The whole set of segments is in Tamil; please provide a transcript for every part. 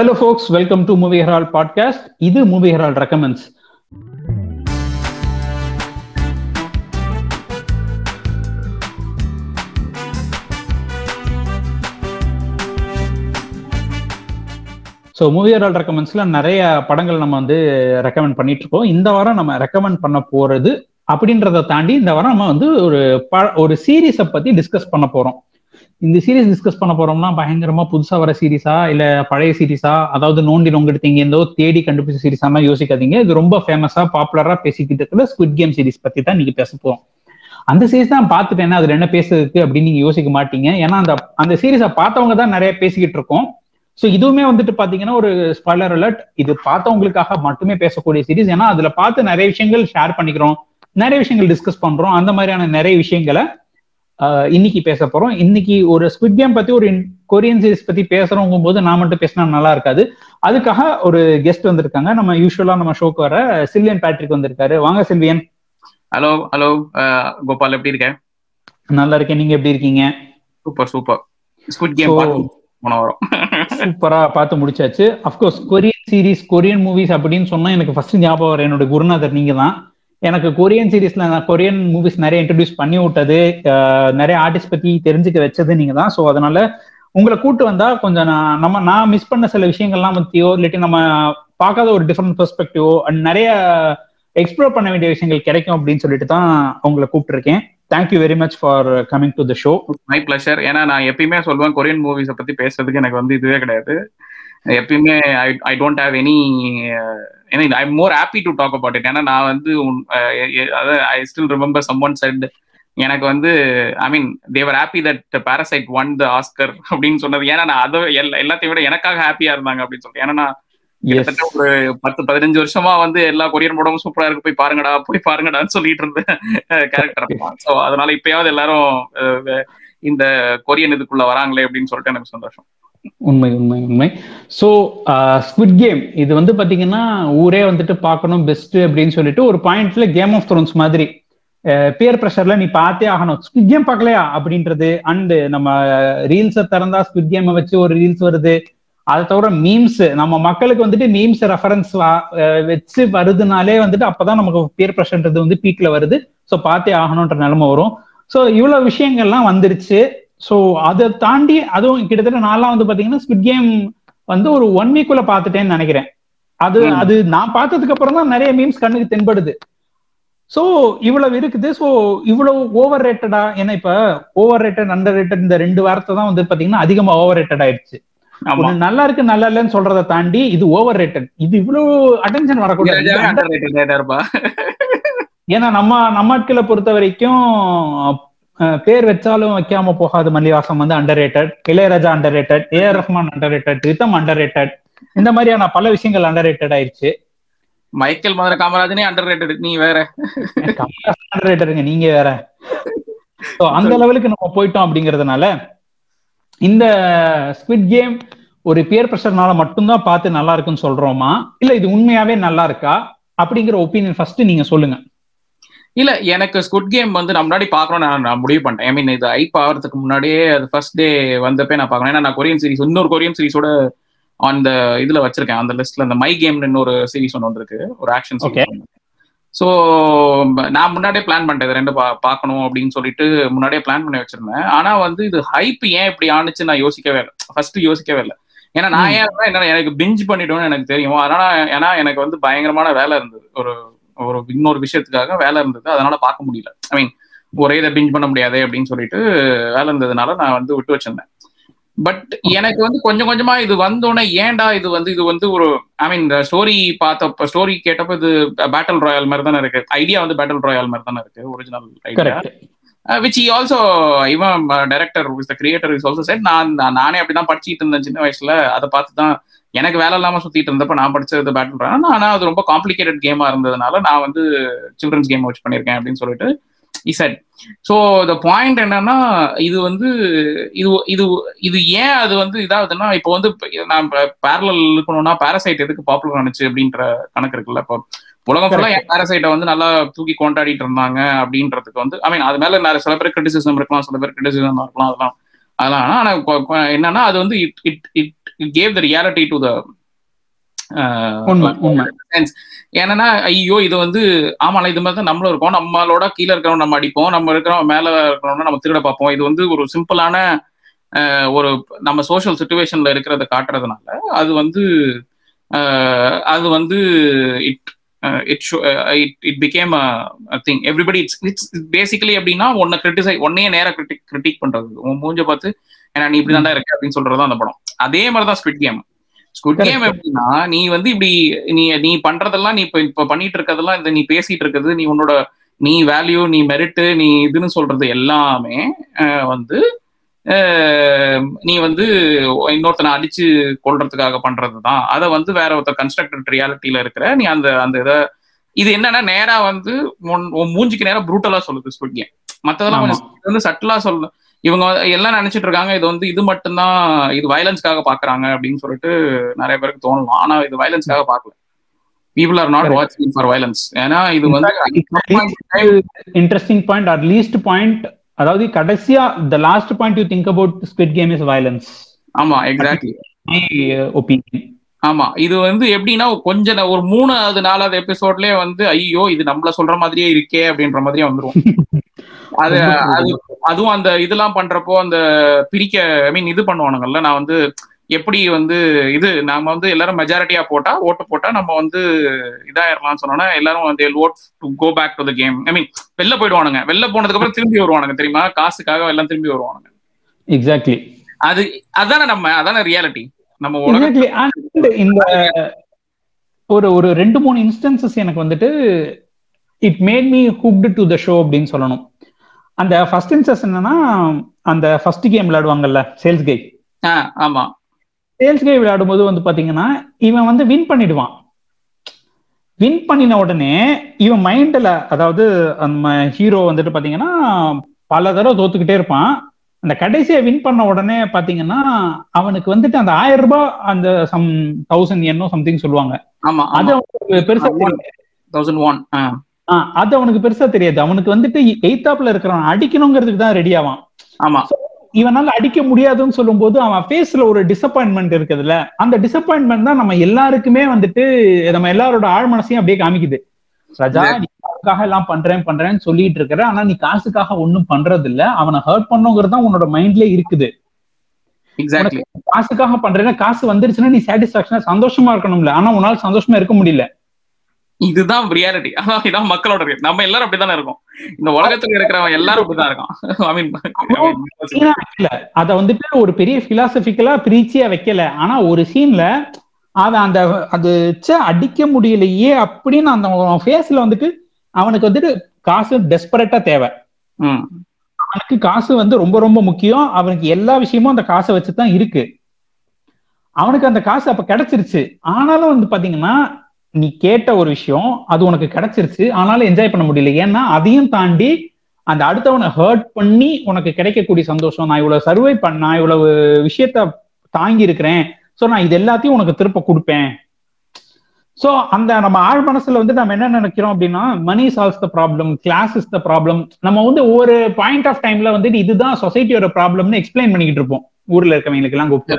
Hello folks welcome to Movie Herald podcast இது Movie Herald recommends so Movie Herald ரெக்கமெண்ட்ஸ்ல நிறைய படங்கள் நம்ம வந்து ரெக்கமெண்ட் பண்ணிட்டு இருக்கோம் இந்த வாரம் நம்ம ரெக்கமெண்ட் பண்ண போறது அப்படின்றத தாண்டி இந்த வாரம் நம்ம வந்து ஒரு ஒரு சீரீஸை பத்தி டிஸ்கஸ் பண்ண போறோம். இந்த சீரீஸ் டிஸ்கஸ் பண்ண போறோம்னா பயங்கரமா புதுசா வர சீரீஸா இல்ல பழைய சீரீஸா அதாவது நோண்டி நோங்கெடுத்தீங்க எந்தோ தேடி கண்டுபிடிச்ச சீரீஸா யோசிக்காதீங்க. இது ரொம்ப ஃபேமஸா பாப்புலரா பேசிக்கிட்டு இருக்கிற ஸ்குட் கேம் சீரீஸ் பத்தி தான் நீங்க பேச போறோம். அந்த சீரீஸ் தான் பார்த்துட்டேன்னா அதுல என்ன பேசுறதுக்கு அப்படின்னு நீங்க யோசிக்க மாட்டீங்க. ஏன்னா அந்த அந்த சீரீஸை பார்த்தவங்க தான் நிறைய பேசிக்கிட்டு இருக்கோம். ஸோ இதுவுமே வந்துட்டு பாத்தீங்கன்னா ஒரு ஸ்பாய்லர் அலர்ட் இது பார்த்தவங்களுக்காக மட்டுமே பேசக்கூடிய சீரீஸ் ஏன்னா அதுல பார்த்து நிறைய விஷயங்கள் ஷேர் பண்ணிக்கிறோம். நிறைய விஷயங்கள் டிஸ்கஸ் பண்றோம். அந்த மாதிரியான நிறைய விஷயங்களை இன்னைக்கு பேச போறோம். இன்னைக்கு ஒரு ஸ்குட் கேம் பத்தி ஒரு கொரியன் சீரிஸ் பத்தி பேசுறவங்க போது நான் மட்டும் பேசினா நல்லா இருக்காது. அதுக்காக ஒரு கெஸ்ட் வந்திருக்காங்க. நம்ம யூஸ்வலா நம்ம ஷோக்கு வர சில்வியன் பேட்ரிக் வந்திருக்காரு. வாங்க சில்வியன் ஹலோ ஹலோ கோபால் எப்படி இருக்க? நல்லா இருக்கேன். நீங்க எப்படி இருக்கீங்க? சூப்பர் சூப்பர் ஸ்குட் கேம் போன வாரம். சூப்பரா பார்த்து முடிச்சாச்சு. Of course Korean series Korean movies அப்படின்னு சொன்னா எனக்கு ஃபர்ஸ்ட் ஞாபகம் வர என்னோட குருநாதர் நீங்க தான் எனக்கு கொரியன் சீரீஸ்ல நான் கொரியன் மூவிஸ் நிறைய இன்ட்ரடியூஸ் பண்ணி விட்டது. நிறைய ஆர்டிஸ்ட் பத்தி தெரிஞ்சுக்க வச்சது நீங்க தான். ஸோ அதனால உங்களை கூட்டு வந்தா கொஞ்சம் நான் நம்ம நான் மிஸ் பண்ண சில விஷயங்கள்லாம் பத்தியோ இல்லாட்டி நம்ம பார்க்காத ஒரு டிஃப்ரெண்ட் பெர்ஸ்பெக்டிவோ அண்ட் நிறைய எக்ஸ்ப்ளோர் பண்ண வேண்டிய விஷயங்கள் கிடைக்கும் அப்படின்னு சொல்லிட்டு தான் உங்களை கூப்பிட்டுருக்கேன். Thank you very much for coming to the show my pleasure ஏன்னா நான் எப்பயுமே சொல்லுவேன் கொரியன் மூவிஸை பத்தி பேசுறதுக்கு எனக்கு வந்து இதுவே கிடையாது. எப்பயுமே I I don't have any ஏன்னா I more happy to talk about it ஏன்னா நான் வந்து அதாவது I still remember someone said எனக்கு வந்து I mean they were happy that Parasite won the Oscar அப்படின்னு சொன்னது. ஏன்னா நான் அதை எல்லாத்தையும் விட எனக்காக ஹாப்பியா இருந்தாங்க அப்படின்னு சொல்லிட்டு. ஏன்னா நான் கிட்டத்தட்ட ஒரு பத்து பதினஞ்சு வருஷமா வந்து எல்லா கொரியன் படமும் சூப்பரா இருக்கு. போய் பாருங்கடா போய் பாருங்கடான்னு சொல்லிட்டு இருந்த கேரக்டர் ஸோ அதனால இப்பயாவது எல்லாரும் இந்த கொரியன் இதுக்குள்ள வராங்களே அப்படின்னு சொல்லிட்டு எனக்கு சந்தோஷம். உண்மை உண்மை உண்மை. ஸோ ஸ்குட் கேம் இது வந்து பாத்தீங்கன்னா ஊரே வந்துட்டு பார்க்கணும் பெஸ்ட் அப்படின்னு சொல்லிட்டு ஒரு பாயிண்ட்ல கேம் ஆஃப் த்ரோன்ஸ் மாதிரி. பியர் ப்ரெஷர்ல நீ பார்த்தே ஆகணும். ஸ்குட் கேம் பார்க்கலையா? அப்படின்றது அண்ட் நம்ம ரீல்ஸை திறந்தா ஸ்குட் கேமை வச்சு ஒரு ரீல்ஸ் வருது. அதை தவிர மீம்ஸ் நம்ம மக்களுக்கு வந்துட்டு மீம்ஸ் ரெஃபரன்ஸ் வச்சு வருதுனாலே வந்துட்டு அப்பதான் நமக்கு பியர் ப்ரெஷர்ன்றது வந்து பீக்ல வருது. ஸோ பார்த்தே ஆகணுன்ற நிலைமை வரும். ஸோ இவ்வளவு விஷயங்கள்லாம் வந்துருச்சு. ஸோ அதை தாண்டி அதுவும் கிட்டத்தட்ட நான்லாம் வந்து பாத்தீங்கன்னா ஸ்குட் கேம் வந்து ஒரு ஒன் வீக்குள்ள பார்த்துட்டேன்னு நினைக்கிறேன். அது அது நான் பார்த்ததுக்கு அப்புறம் தான் நிறைய மீம்ஸ் கண்ணுக்கு தென்படுது. ஸோ இவ்வளவு இருக்குது. ஸோ இவ்வளவு ஓவர் ரேட்டடா ஏன்னா இப்ப ஓவர் ரேட்டட் அண்டர் ரேட்டட் இந்த ரெண்டு வாரத்தை தான் வந்து பாத்தீங்கன்னா அதிகமா ஓவர் ரேட்டட் ஆயிடுச்சு நல்லா இருக்கு நல்லா இல்லைன்னு சொல்றதை தாண்டி இது ஓவர் ரேட்டட் இது இவ்வளவு அட்டென்ஷன் வரக்கூடாது. ஏன்னா நம்ம நம்ம ஆட்களை பொறுத்த வரைக்கும் பேர் வச்சாலும் வைக்காம போகாது மல்லிவாசம் வந்து underrated Ilaiyaraaja underrated A R Rahman underrated rhythm underrated இந்த மாதிரியான பல விஷயங்கள் அண்டர் ரேட்டட் ஆயிடுச்சு மைக்கேல் மதுர காமராஜனே அண்டர் ரேட்டட் நீ வேற. அண்டர் ரேட்டடுங்க நீங்க வேற. அந்த லெவலுக்கு நம்ம போயிட்டோம் அப்படிங்கறதுனால இந்த ஸ்குவிட் கேம் ஒரு பியர் ப்ரெஷர்னால மட்டும்தான் பார்த்து நல்லா இருக்குன்னு சொல்றோமா? இல்ல இது உண்மையாவே நல்லா இருக்கா? அப்படிங்கிற ஒப்பீனியன் ஃபர்ஸ்ட் நீங்க சொல்லுங்க. இல்ல எனக்கு ஸ்குட் கேம் வந்து நான் முன்னாடி பாக்கணும் நான் நான் முடிவு பண்ணிட்டேன். ஐ மீன் இது ஐப் ஆகிறதுக்கு முன்னாடியே அது ஃபர்ஸ்ட் டே வந்தப்பே நான் பாக்கணும் ஏன்னா நான் கொரியன் சீரிஸ் இன்னொரு கொரியன் சீரிஸோட அந்த இதுல வச்சிருக்கேன். அந்த லிஸ்ட்ல அந்த மை கேம்னு இன்னொரு சீரிஸ் ஒன்று வந்திருக்கு ஒரு ஆக்ஷன் சீரிஸ் ஸோ நான் முன்னாடியே பிளான் பண்ணிட்டேன். இது ரெண்டு பா பார்க்கணும் அப்படின்னு சொல்லிட்டு முன்னாடியே பிளான் பண்ணி வச்சிருந்தேன். ஆனா வந்து இது ஹைப் ஏன் இப்படி ஆணுச்சு நான் யோசிக்கவே இல்லை. ஃபர்ஸ்ட் யோசிக்கவே இல்லை. ஏன்னா நான் ஏன் என்ன எனக்கு பிஞ்ச் பண்ணிடுவேன்னு எனக்கு தெரியும். அதனால ஏன்னா எனக்கு வந்து பயங்கரமான வேலை இருந்தது. ஒரு ஒரு இன்னொரு விஷயத்துக்காக வேலை இருந்தது. அதனால பார்க்க முடியல. ஐ மீன் ஒரே இதை பிஞ்ச் பண்ண முடியாது அப்படின்னு சொல்லிட்டு வேலை இருந்ததுனால நான் வந்து விட்டு வச்சிருந்தேன். பட் எனக்கு வந்து கொஞ்சம் கொஞ்சமா இது வந்தோடனே ஏன்டா இது வந்து இது வந்து ஒரு ஐ மீன் இந்த ஸ்டோரி பார்த்தப்ப ஸ்டோரி கேட்டப்ப இது பேட்டில் ராயல் மாதிரி தானே இருக்கு. ஐடியா வந்து பேட்டில் ராயல் மாதிரி தானே இருக்கு. Original idea which also even director the creator is also said நான் நானே அப்படிதான் படிச்சுட்டு இருந்தேன் சின்ன வயசுல. அதை பார்த்து தான் எனக்கு வேலை இல்லாம சுத்திட்டு இருந்தப்ப நான் படிச்சது பேட்டில் ராயல் ஆனா அது ரொம்ப காம்ப்ளிகேட்டட் கேமா இருந்ததுனால நான் வந்து சில்ட்ரன்ஸ் கேம் வச்சு பண்ணியிருக்கேன் அப்படின்னு சொல்லிட்டு இசட் ஸோ த பாயிண்ட் என்னன்னா இது வந்து இது இது இது ஏன் அது வந்து இதாகுதுன்னா இப்போ வந்து நான் பேரலல் இருக்கணும்னா பேரசைட் எதுக்கு பாப்புலர் ஆனிச்சு அப்படின்ற கணக்கு இருக்குல்ல இப்போ. உலகம் ஃபுல்லா ஏன் பேரசைட்டை வந்து நல்லா தூக்கி கொண்டாடிட்டு இருந்தாங்க அப்படின்றதுக்கு வந்து ஐ மீன் அது மேல நிறைய சில பேர் கிரிட்டிசிசம் இருக்கலாம் சில பேர் கிரிட்டிசிசம் இருக்கலாம் அதெல்லாம் அதெல்லாம். ஆனா என்னன்னா அது வந்து it it it it gave the reality to the ஏன்னா ஐயோ இது வந்து ஆமால இது மாதிரி தான் நம்மளும் இருக்கோம். நம்மளோட கீழே இருக்கிறவங்க நம்ம அடிப்போம். நம்ம இருக்கிறவங்க மேல இருக்கிறவங்க நம்ம திருட பார்ப்போம். இது வந்து ஒரு சிம்பிளான ஒரு நம்ம சோஷியல் சுச்சுவேஷன்ல இருக்கிறத காட்டுறதுனால அது வந்து அது வந்து it it it it became thing everybody it's it's basically எப்படின்னா ஒன்னை கிரிட்டிசை ஒன்னையே நேரம் கிரிட்டிக் கிரிட்டிக் பண்றது. உன் மூஞ்ச பார்த்து ஏன்னா நீ இப்படி தான் இருக்க அப்படின்னு சொல்றது அந்த படம். அதே மாதிரி தான் ஸ்குவிட் கேம் ஸ்குட் கேம் எப்படின்னா நீ வந்து இப்படி நீ நீ பண்றதெல்லாம் நீ இப்ப இப்ப பண்ணிட்டு இருக்கிறதெல்லாம் இந்த நீ பேசிட்டு இருக்கிறது நீ உன்னோட நீ வேல்யூ நீ மெரிட்டு நீ இதுன்னு சொல்றது எல்லாமே வந்து நீ வந்து இன்னொருத்தனை அடிச்சு கொள்றதுக்காக பண்றது தான் அதை வந்து வேற ஒருத்தர் கன்ஸ்ட்ரக்டட் ரியாலிட்டியில இருக்கிற நீ அந்த அந்த இதை இது என்னன்னா நேரா வந்து மூஞ்சிக்கு நேரம் ப்ரூட்டலா சொல்லுது கேம் மத்ததெல்லாம் கொஞ்சம் வந்து சட்டலா சொல்லு. இவங்க எல்லாம் நினைச்சிட்டு இருக்காங்க இது வந்து இது மட்டும்தான் இது வயலன்ஸ்க்காக பாக்குறாங்க அப்படின்னு சொல்லிட்டு நிறைய பேருக்கு தோணலாம். ஆனா இது வயலன்ஸ்க்காக பார்க்கல பீப்புள் ஆர் நாட் வாட்சிங் ஃபார் வயலன்ஸ் ஏன்னா இது வந்து interesting point or least point அதாவது கடைசியா the last point you think about Squid Game is violence ஆமா எக்ஸாக்ட்லி ஒப்பீனியன் ஆமா இது வந்து எப்படின்னா கொஞ்ச ஒரு மூணாவது நாலாவது எபிசோட்லயே வந்து ஐயோ இது நம்மள சொல்ற மாதிரியே இருக்கே அப்படின்ற மாதிரியே வந்துரும். அது அது அதுவும் அந்த இதெல்லாம் பண்றப்போ அந்த பிரிக்க ஐ மீன் இது பண்ணுவானுங்கல்ல நான் வந்து எப்படி வந்து இது நாம வந்து எல்லாரும் மெஜாரிட்டியா போட்டா ஓட்டு போட்டா நம்ம வந்து இதாயிரலாம்னு சொன்னோன்னா எல்லாரும் வந்து vote to go back to the game I mean வெளில போயிடுவானுங்க. வெளில போனதுக்கு அப்புறம் திரும்பி வருவானுங்க தெரியுமா? காசுக்காக எல்லாம் திரும்பி வருவானுங்க. எக்ஸாக்ட்லி அது அதானே நம்ம அதானே ரியாலிட்டி நம்ம இந்த ஒரு ஒரு ரெண்டு மூணு இன்ஸ்டன்சஸ் எனக்கு வந்துட்டு it made me hooked to the show அப்படின்னு சொல்லணும். அந்த ஃபர்ஸ்ட் இன்ஸ்டன்ஸ் என்னன்னா அந்த ஃபர்ஸ்ட் கேம் விளையாடுவாங்கல்ல சேல்ஸ் கை ஆமா. சேல்ஸ் கை விளையாடும்போது வந்து பாத்தீங்கன்னா இவன் வந்து வின் பண்ணிடுவான். வின் பண்ணின உடனே இவன் மைண்ட்ல அதாவது நம்ம ஹீரோ வந்துட்டு பாத்தீங்கன்னா பல தடவை தோத்துக்கிட்டே இருப்பான். அந்த கடைசியை வின் பண்ண உடனே பாத்தீங்கன்னா அவனுக்கு வந்துட்டு அந்த ஆயிரம் ரூபாய் அந்த சம் தௌசண்ட் என்னோ சம்திங் சொல்லுவாங்க. ஆமா அது அவனுக்கு பெருசா தௌசண்ட் ஒன் அது அவனுக்கு பெருசா தெரியாது. அவனுக்கு வந்துட்டு எய்தாப்ல இருக்கிறவன் அடிக்கணுங்கிறதுக்கு தான் ரெடி ஆவான். ஆமா. இவனால அடிக்க முடியாதுன்னு சொல்லும் போது அவன் ஃபேஸ்ல ஒரு டிசப்பாயின்மெண்ட் இருக்குதுல்ல? அந்த டிசப்பாயின்மெண்ட் தான் நம்ம எல்லாருக்குமே வந்துட்டு நம்ம எல்லாரோட ஆழ் மனசையும் அப்படியே காமிக்குது. ரஜா நீ காசுக்காக எல்லாம் பண்றேன் பண்றேன்னு சொல்லிட்டு இருக்கிற ஆனா நீ காசுக்காக ஒண்ணும் பண்றது இல்ல அவனை ஹர்ட் பண்ணுங்கிறது தான் உன்னோட மைண்ட்ல இருக்குது. காசுக்காக பண்றேன்னா காசு வந்துருச்சுன்னா நீ சாட்டிஸ்பாக்சனா சந்தோஷமா இருக்கணும்ல. ஆனா உன்னால சந்தோஷமா இருக்க முடியல. இதுதான் ரியாலிட்டி அதான் இதான் மக்களோட நம்ம எல்லாரும் அப்படித்தானே இருக்கோம். இந்த உலகத்துல இருக்கிறவன் எல்லாரும் அப்படிதான் இருக்கான் இல்ல அத வந்துட்டு ஒரு பெரிய பிலாசபிக்கலா பிரீச்சியா வைக்கல. ஆனா ஒரு சீன்ல அவன் அந்த அது அடிக்க முடியலையே அப்படின்னு அந்த ஃபேஸ்ல வந்துட்டு அவனுக்கு வந்துட்டு காசு டெஸ்பரேட்டா தேவை. அவனுக்கு காசு வந்து ரொம்ப ரொம்ப முக்கியம். அவனுக்கு எல்லா விஷயமும் அந்த காசை வச்சுதான் இருக்கு. அவனுக்கு அந்த காசு அப்ப கிடைச்சிருச்சு. ஆனாலும் வந்து பாத்தீங்கன்னா நீ கேட்ட ஒரு விஷயம் அது உனக்கு கிடைச்சிருச்சு ஆனாலும் என்ஜாய் பண்ண முடியல. ஏன்னா அதையும் தாண்டி அந்த அடுத்தவனை ஹர்ட் பண்ணி உனக்கு கிடைக்கக்கூடிய சந்தோஷம் நான் இவ்வளவு சர்வை பண்ண நான் இவ்வளவு விஷயத்த தாங்கி இருக்கிறேன் சோ நான் இது எல்லாத்தையும் உனக்கு திருப்ப கொடுப்பேன். சோ அந்த நம்ம ஆழ் மனசுல வந்து நம்ம என்ன நினைக்கிறோம் அப்படின்னா money solves the problem class is the problem நம்ம வந்து ஒவ்வொரு பாயிண்ட் ஆஃப் டைம்ல வந்துட்டு இதுதான் சொசைட்டியோட ப்ராப்ளம்னு எக்ஸ்பிளைன் பண்ணிக்கிட்டு இருப்போம். ஊர்ல இருக்கவங்களுக்கு எல்லாம் கூப்பிட்டு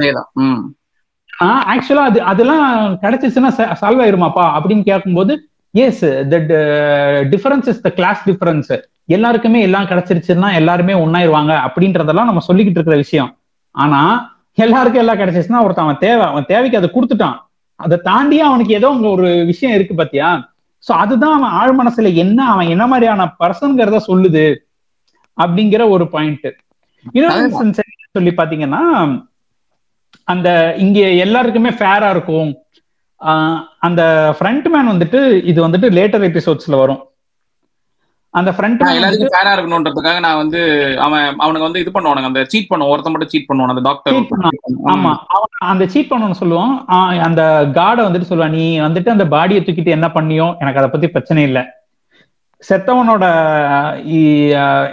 ஆக்சுவலா அது அதெல்லாம் கிடைச்சிச்சுன்னா சால்வ் ஆயிருமாப்பா அப்படின்னு கேட்கும்போது yes that difference is the class difference எல்லாருக்குமே எல்லாம் கிடைச்சிருச்சுன்னா எல்லாருமே ஒன்னாயிருவாங்க அப்படின்றதெல்லாம் நம்ம சொல்லிக்கிட்டு இருக்கிற விஷயம். ஆனா எல்லாருக்கும் எல்லாம் கிடைச்சிச்சுன்னா ஒருத்தன் அவன் தேவை அவன் தேவைக்கு அதை கொடுத்துட்டான். அதை தாண்டியே அவனுக்கு ஏதோ அங்க ஒரு விஷயம் இருக்கு பாத்தியா? சோ அதுதான் அவன் ஆழ் மனசுல என்ன அவன் என்ன மாதிரியான பர்சன்கிறத சொல்லுது அப்படிங்கிற ஒரு பாயிண்ட் இன்னொரு சொல்லி பாத்தீங்கன்னா அந்த இங்க எல்லாருக்குமே ஃபேரா இருக்கும். அந்த ஃப்ரண்ட் மேன் வந்துட்டு இது வந்துட்டு லேட்டர் எபிசோட்ஸ்ல வரும். அந்த ஃப்ரண்ட் எல்லாருக்கும் ஃபேரா இருக்கணும்ன்றதுக்காக நான் வந்து அவன் அவனுக்கு வந்து இது பண்ணுவானுங்க. அந்த சீட் பண்ணுவான். ஒருத்த மட்டும் சீட் பண்ணுவான். அந்த டாக்டர் ஆமா. அவன் அந்த சீட் பண்ணணும்னு சொல்லுவான். அந்த கார்டை வந்துட்டு சொல்லுவான் நீ வந்துட்டு அந்த பாடியை தூக்கிட்டு என்ன பண்ணியோ எனக்கு அதை பத்தி பிரச்சனை இல்லை. செத்தவனோட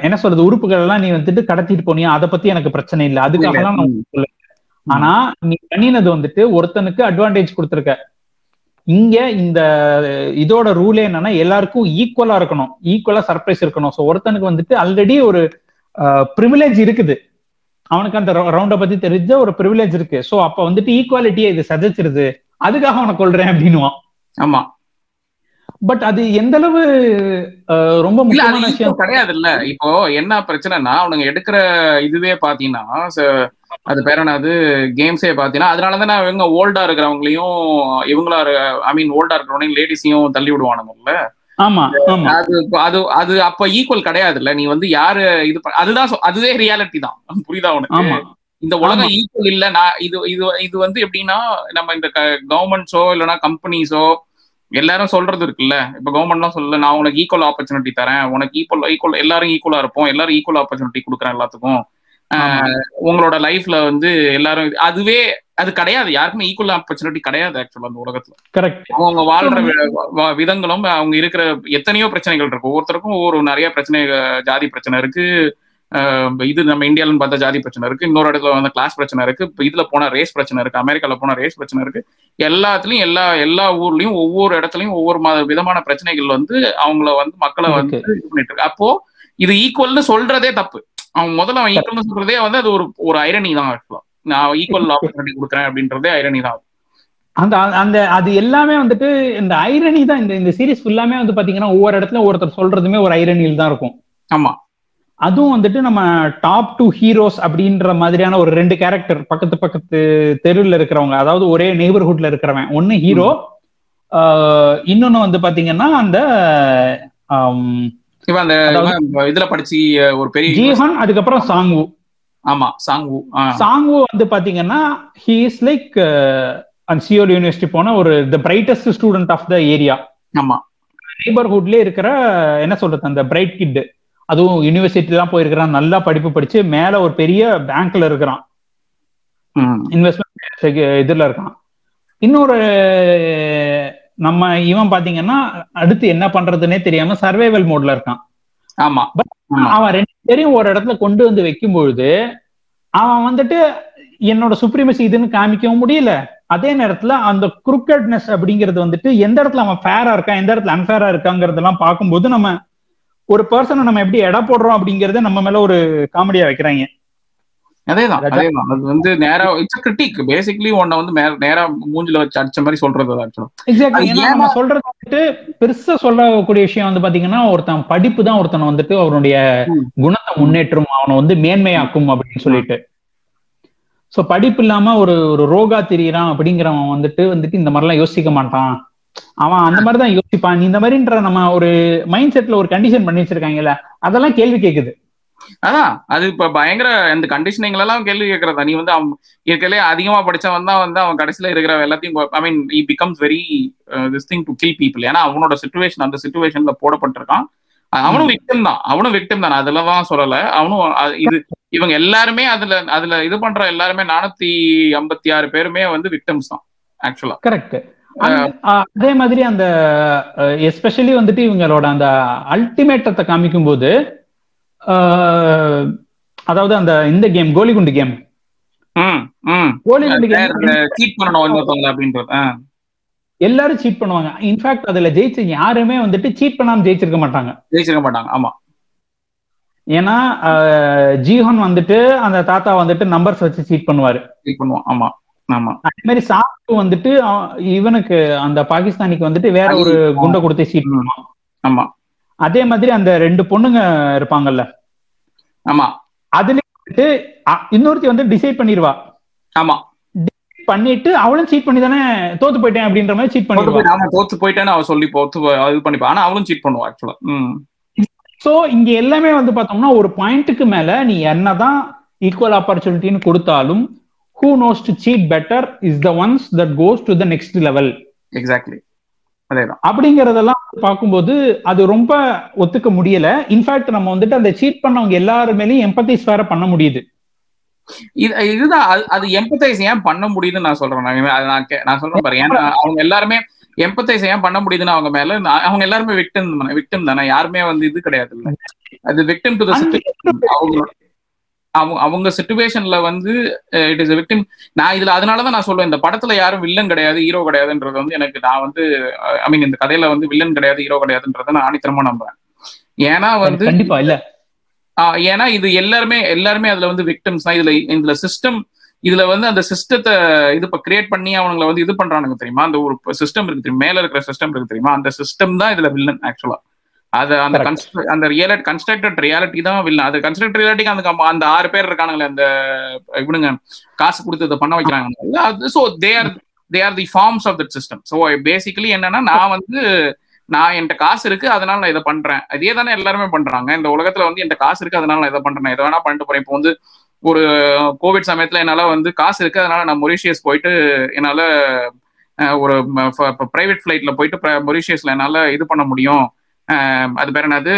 என்ன சொல்றது உறுப்புகள் எல்லாம் நீ வந்துட்டு கடத்திட்டு போனியா? அதை பத்தி எனக்கு பிரச்சனை இல்லை. அதுக்காக நான் சொல்ல ஆனா நீ பண்ணினது வந்துட்டு ஒருத்தனுக்கு அட்வான்டேஜ் கொடுத்துருக்க. இங்க இந்த இதோட ரூலே என்னன்னா எல்லாருக்கும் ஈக்குவலா இருக்கணும். ஈக்குவலா சர்ப்ரைஸ் இருக்கணும். ஸோ ஒருத்தனுக்கு வந்துட்டு ஆல்ரெடி ஒரு ப்ரிவிலேஜ் இருக்குது. அவனுக்கு அந்த ரவுண்ட பத்தி தெரிஞ்ச ஒரு ப்ரிவிலேஜ் இருக்கு. சோ அப்ப வந்துட்டு ஈக்குவாலிட்டியை இது சதைச்சிருது. அதுக்காக அவனை கொள்றேன் அப்படின்னுவான். ஆமா. பட் அது எந்த அளவு ரொம்ப முக்கியமான விஷயம்? கிடையாது இல்ல இப்போ என்ன பிரச்சனைனா அவனுங்க எடுக்கிற இதுவே பாத்தீங்கன்னா அது பேர் என்னது? கேம்ஸே பாத்தீங்கன்னா அதனாலதான் நான் இவங்க ஓல்டா இருக்கிறவங்களையும் இவங்களா ஐ மீன் ஓல்டா இருக்கிறவனையும் லேடிஸையும் தள்ளி விடுவானுங்கல்ல அது அது அது அப்ப ஈக்குவல் கிடையாது இல்ல நீ வந்து யாரு இது அதுதான் அதுவே ரியாலிட்டி தான். புரியுதா உனக்கு? இந்த உலகம். ஈக்குவல் இல்ல. நான் இது இது இது வந்து எப்படின்னா நம்ம இந்த கவர்மெண்ட்ஸோ இல்லைன்னா கம்பெனிஸோ எல்லாரும் சொல்றது இருக்குல்ல. இப்ப கவர்மெண்ட்லாம் சொல்லல நான் உனக்கு ஈக்குவல் ஆப்பர்ச்சுனிட்டி தரேன். உனக்கு ஈக்குவல் ஈக்குவல் எல்லாரும் ஈக்குவலா இருப்போம். எல்லாரும் ஈக்குவல் ஆப்பர்ச்சுனிட்டி கொடுக்குறேன் எல்லாத்துக்கும். உங்களோட லைஃப்ல வந்து எல்லாரும் அதுவே அது கிடையாது. யாருக்குமே ஈக்குவல் ஆப்பர்ச்சுனிட்டி கிடையாது ஆக்சுவலா அந்த உலகத்துல. கரெக்ட் அவங்க வாழ்ற விதங்களும் அவங்க இருக்கிற எத்தனையோ பிரச்சனைகள் இருக்கு. ஒவ்வொருத்தருக்கும் ஒவ்வொரு நிறைய பிரச்சனை ஜாதி பிரச்சனை இருக்கு. இது நம்ம இந்தியாலன்னு பார்த்தா ஜாதி பிரச்சனை இருக்கு. இன்னொரு இடத்துல வந்து கிளாஸ் பிரச்சனை இருக்கு. இப்ப இதுல போனா ரேஸ் பிரச்சனை இருக்கு. அமெரிக்கால போனா ரேஸ் பிரச்சனை இருக்கு. எல்லாத்துலயும் எல்லா எல்லா ஊர்லயும் ஒவ்வொரு இடத்துலயும் ஒவ்வொரு விதமான பிரச்சனைகள் வந்து அவங்கள வந்து மக்களை வந்து. இது பண்ணிட்டு இருக்கு. அப்போ இது ஈக்குவல்னு சொல்றதே தப்பு. அவன் முதல்ல அவன் ஈக்குவல்னு சொல்றதே வந்து அது ஒரு ஒரு ஐரணி தான் ஆக்சுவலா நான் ஈக்குவல் ஆப்பர்ச்சுனிட்டி கொடுக்குறேன் அப்படின்றதே ஐரணி தான். அந்த அந்த அது எல்லாமே வந்துட்டு இந்த ஐரணி தான் இந்த இந்த சீரிஸ் ஃபுல்லாமே வந்து பாத்தீங்கன்னா ஒவ்வொரு இடத்துல ஒருத்தர் சொல்றதுமே ஒரு ஐரணியில் தான் இருக்கும். ஆமா. அதுவும் வந்துட்டு நம்ம டாப் டூ ஹீரோஸ் அப்படின்ற மாதிரியான ஒரு ரெண்டு கேரக்டர் பக்கத்து பக்கத்து தெருவில் இருக்கிறவங்க அதாவது ஒரே நெய்பர்ஹுட்ல இருக்கிறவன். ஒன்னு ஹீரோ இன்னொன்னு வந்து பாத்தீங்கன்னா அந்த இவன் அந்த இதுல படிச்சு ஒரு பெரிய ஜீஹான் அதுக்கப்புறம் சாங்வு ஆமா சாங்கு ஆ, சாங்வு வந்து பாத்தீங்கன்னா ஹி இஸ் லைக் அந்த சியோல் யூனிவர்சிட்டி போன ஒரு the brightest student of the area ஆமா. நெய்பர்ஹுட்லயே இருக்கிற என்ன சொல்றது அந்த பிரைட் கிட் அதுவும் யூனிவர்சிட்டி தான் போயிருக்கிறான் நல்லா படிப்பு படிச்சு மேல ஒரு பெரிய பேங்க்ல இருக்கிறான். இன்வெஸ்ட்மெண்ட் இதுல இருக்கான். இன்னொரு நம்ம இவன் பாத்தீங்கன்னா அடுத்து என்ன பண்றதுன்னே தெரியாம சர்வைவல் மோட்ல இருக்கான். ஆமா. ஆமா. அவன் ரெண்டு பேரையும் ஒரு இடத்துல கொண்டு வந்து வைக்கும் பொழுது அவன் வந்துட்டு என்னோட சுப்ரீமசி இதுன்னு காமிக்கவும் முடியல. அதே நேரத்துல அந்த குருக்கட்னஸ் அப்படிங்கிறது வந்துட்டு எந்த இடத்துல அவன் ஃபேரா இருக்கான் எந்த இடத்துல அன்ஃபேரா இருக்காங்கிறதெல்லாம் பார்க்கும்போது நம்ம ஒரு பர்சனை நம்ம எப்படி எடை போடுறோம் அப்படிங்கறத நம்ம மேல ஒரு காமெடியா வைக்கிறாங்க. அதேதான். அதேதான். அது வந்து நேரா இட்ஸ் கிரிட்டிக் பேசிக்கலி உன்னை வந்து நேரா மூஞ்சில வச்சு அடிச்ச மாதிரி சொல்றது ஆக்சுவலா சொல்றது வந்துட்டு பெருசா சொல்லக்கூடிய விஷயம் வந்து பாத்தீங்கன்னா ஒருத்தன் படிப்பு தான் ஒருத்தனை வந்துட்டு அவனுடைய. குணத்தை முன்னேற்றும் அவனை வந்து மேன்மையாக்கும் அப்படின்னு சொல்லிட்டு. சோ படிப்பு இல்லாம ஒரு ஒரு ரோகா திரியறான் அப்படிங்கிறவன் வந்துட்டு வந்துட்டு இந்த மாதிரிலாம் யோசிக்க மாட்டான். அவன் அந்த மாதிரி தான் யோசிப்பான். இந்த மாதிரின்ற நம்ம ஒரு மைண்ட் செட்ல ஒரு கண்டிஷன் பண்ணி வச்சிருக்காங்கல்ல அதெல்லாம் கேள்வி கேக்குது. அதான் அது இப்ப பயங்கர இந்த கண்டிஷனிங் எல்லாம் கேள்வி கேட்கறதா நீ வந்து அவன் இருக்கலே அதிகமா படிச்சவன் தான் வந்து அவன் கடைசியில இருக்கிற எல்லாத்தையும் I mean he becomes very this thing to kill people ஏன்னா அவனோட சுச்சுவேஷன் அந்த சுச்சுவேஷன்ல போடப்பட்டிருக்கான். அவனும் விக்டிம் தான். அவனும் விக்டிம் தான். அதெல்லாம் தான் சொல்லல. அவனும் இது இவங்க எல்லாருமே அதுல அதுல இது பண்ற எல்லாருமே நானூத்தி ஐம்பத்தி ஆறு பேருமே வந்து விக்டிம்ஸ் தான் ஆக்சுவலா கரெக்ட் அதே மாதிரி அந்த எஸ்பெஷலி வந்துட்டு இவங்களோட அந்த அல்டிமேட்டத்தை காமிக்கும் போது அதாவது அந்த இந்த கேம் கோலிகுண்டு கேம் கோலிகுண்டு கேம் சீட் பண்ணணும் இன்னொருத்தவங்க அப்படின்றது எல்லாரும் சீட் பண்ணுவாங்க. இன்ஃபேக்ட் அதுல ஜெயிச்ச யாருமே வந்துட்டு சீட் பண்ணாம ஜெயிச்சிருக்க மாட்டாங்க. ஜெயிச்சிருக்க மாட்டாங்க ஆமா. ஏன்னா ஜீஹன் வந்துட்டு அந்த தாத்தா வந்துட்டு நம்பர்ஸ் வச்சு சீட் பண்ணுவாரு. சீட் பண்ணுவோம் ஆமா ஆமா. அதே மாதிரி சாக்கு வந்துட்டு இவனுக்கு அந்த பாகிஸ்தானிக்கு வந்துட்டு வேற ஒரு குண்டை கொடுத்து சீட் பண்ணுவான். ஆமா. அதே மாதிரி அந்த ரெண்டு பொண்ணுங்க இருப்பாங்கல்ல ஆமா. அதுல இன்னொருத்தி வந்து டிசைட் பண்ணிடுவா ஆமா. பண்ணிட்டு அவளும் சீட் பண்ணி தானே தோத்து போயிட்டேன் அப்படின்ற மாதிரி சீட் பண்ணிடுவா. அவன் தோத்து போயிட்டேன்னு அவ சொல்லி தோத்து போ- இது பண்ணிப்பா. ஆனா அவளும் சீட் பண்ணுவா ஆக்சுவலா சோ இங்க எல்லாமே வந்து பார்த்தோம்னா ஒரு பாயிண்ட்டுக்கு மேல நீ என்னதான் ஈக்குவல் ஆப்பர்ச்சுனிட்டின்னு கொடுத்தாலும் who knows to cheat better is the ones that goes to the next level exactly அதேதான். அப்படிங்கறதெல்லாம் பார்க்கும்போது அது ரொம்ப ஒத்துக்க முடியல. இன்ஃபேக்ட் நம்ம வந்துட்டு அந்த சீட் பண்ணவங்க எல்லாருமேலயும் எம்பத்தைஸ் வேற பண்ண முடியுது. இது இதுதான். அது அது எம்பத்தைஸ் ஏன் பண்ண முடியுதுன்னு நான் சொல்றேன். நான் நான் சொல்றேன் பாரு. ஏன்னா அவங்க எல்லாருமே எம்பத்தைஸ் ஏன் பண்ண முடியுதுன்னு அவங்க மேல அவங்க எல்லாருமே விக்டம் விக்டம் தானே. யாருமே வந்து இது கிடையாது இல்ல. அது விக்டம் டு அவங்க அவங்க சுச்சுவேஷன்ல வந்து இட் இஸ் விக்டிம் நான் இதுல அதனாலதான் நான் சொல்லுவேன் இந்த படத்துல யாரும் வில்லன் கிடையாது ஹீரோ கிடையாதுன்றது வந்து எனக்கு நான் வந்து ஐ மீன் இந்த கதையில வந்து வில்லன் கிடையாது ஹீரோ கிடையாதுன்றதை நான் ஆணித்தரமா நம்புறேன். ஏன்னா வந்து கண்டிப்பா இல்ல. ஏன்னா இது எல்லாருமே எல்லாருமே அதுல வந்து விக்டிம்ஸ் தான். இதுல இதுல சிஸ்டம் இதுல வந்து அந்த சிஸ்டத்தை இது இப்போ கிரியேட் பண்ணி அவங்களை வந்து இது பண்றானுங்க தெரியுமா? அந்த ஒரு சிஸ்டம் இருக்கு தெரியுமா? மேல இருக்கிற சிஸ்டம் இருக்கு தெரியுமா? அந்த சிஸ்டம் தான் இதுல வில்லன் ஆக்சுவலா அது அந்த அந்த ரியல் கன்ஸ்ட்ரக்டட் ரியாலிட்டி தான் வில்லன் அது கன்ஸ்ட்ரக்டட் ரியாலிட்டிக்கு அந்த அந்த ஆறு பேர் இருக்கானுங்களே அந்த இவனுங்க காசு கொடுத்து இதை பண்ண வைக்கிறாங்க. So they are they are the forms of that system so basically என்னன்னா நான் வந்து நான் என்கிட்ட காசு இருக்கு அதனால நான் இதை பண்றேன். இதே தானே எல்லாருமே பண்றாங்க. இந்த உலகத்துல வந்து என்கிட்ட காசு இருக்கு அதனால நான் இதை பண்றேன். இதை வேணா பண்ணிட்டு போறேன். இப்போ வந்து ஒரு கோவிட் சமயத்துல என்னால வந்து காசு இருக்கு அதனால நான் மொரிஷியஸ் போயிட்டு என்னால ஒரு பிரைவேட் ஃபிளைட்ல போயிட்டு மொரிஷியஸ்ல என்னால இது பண்ண முடியும். அது பேர் என்னது?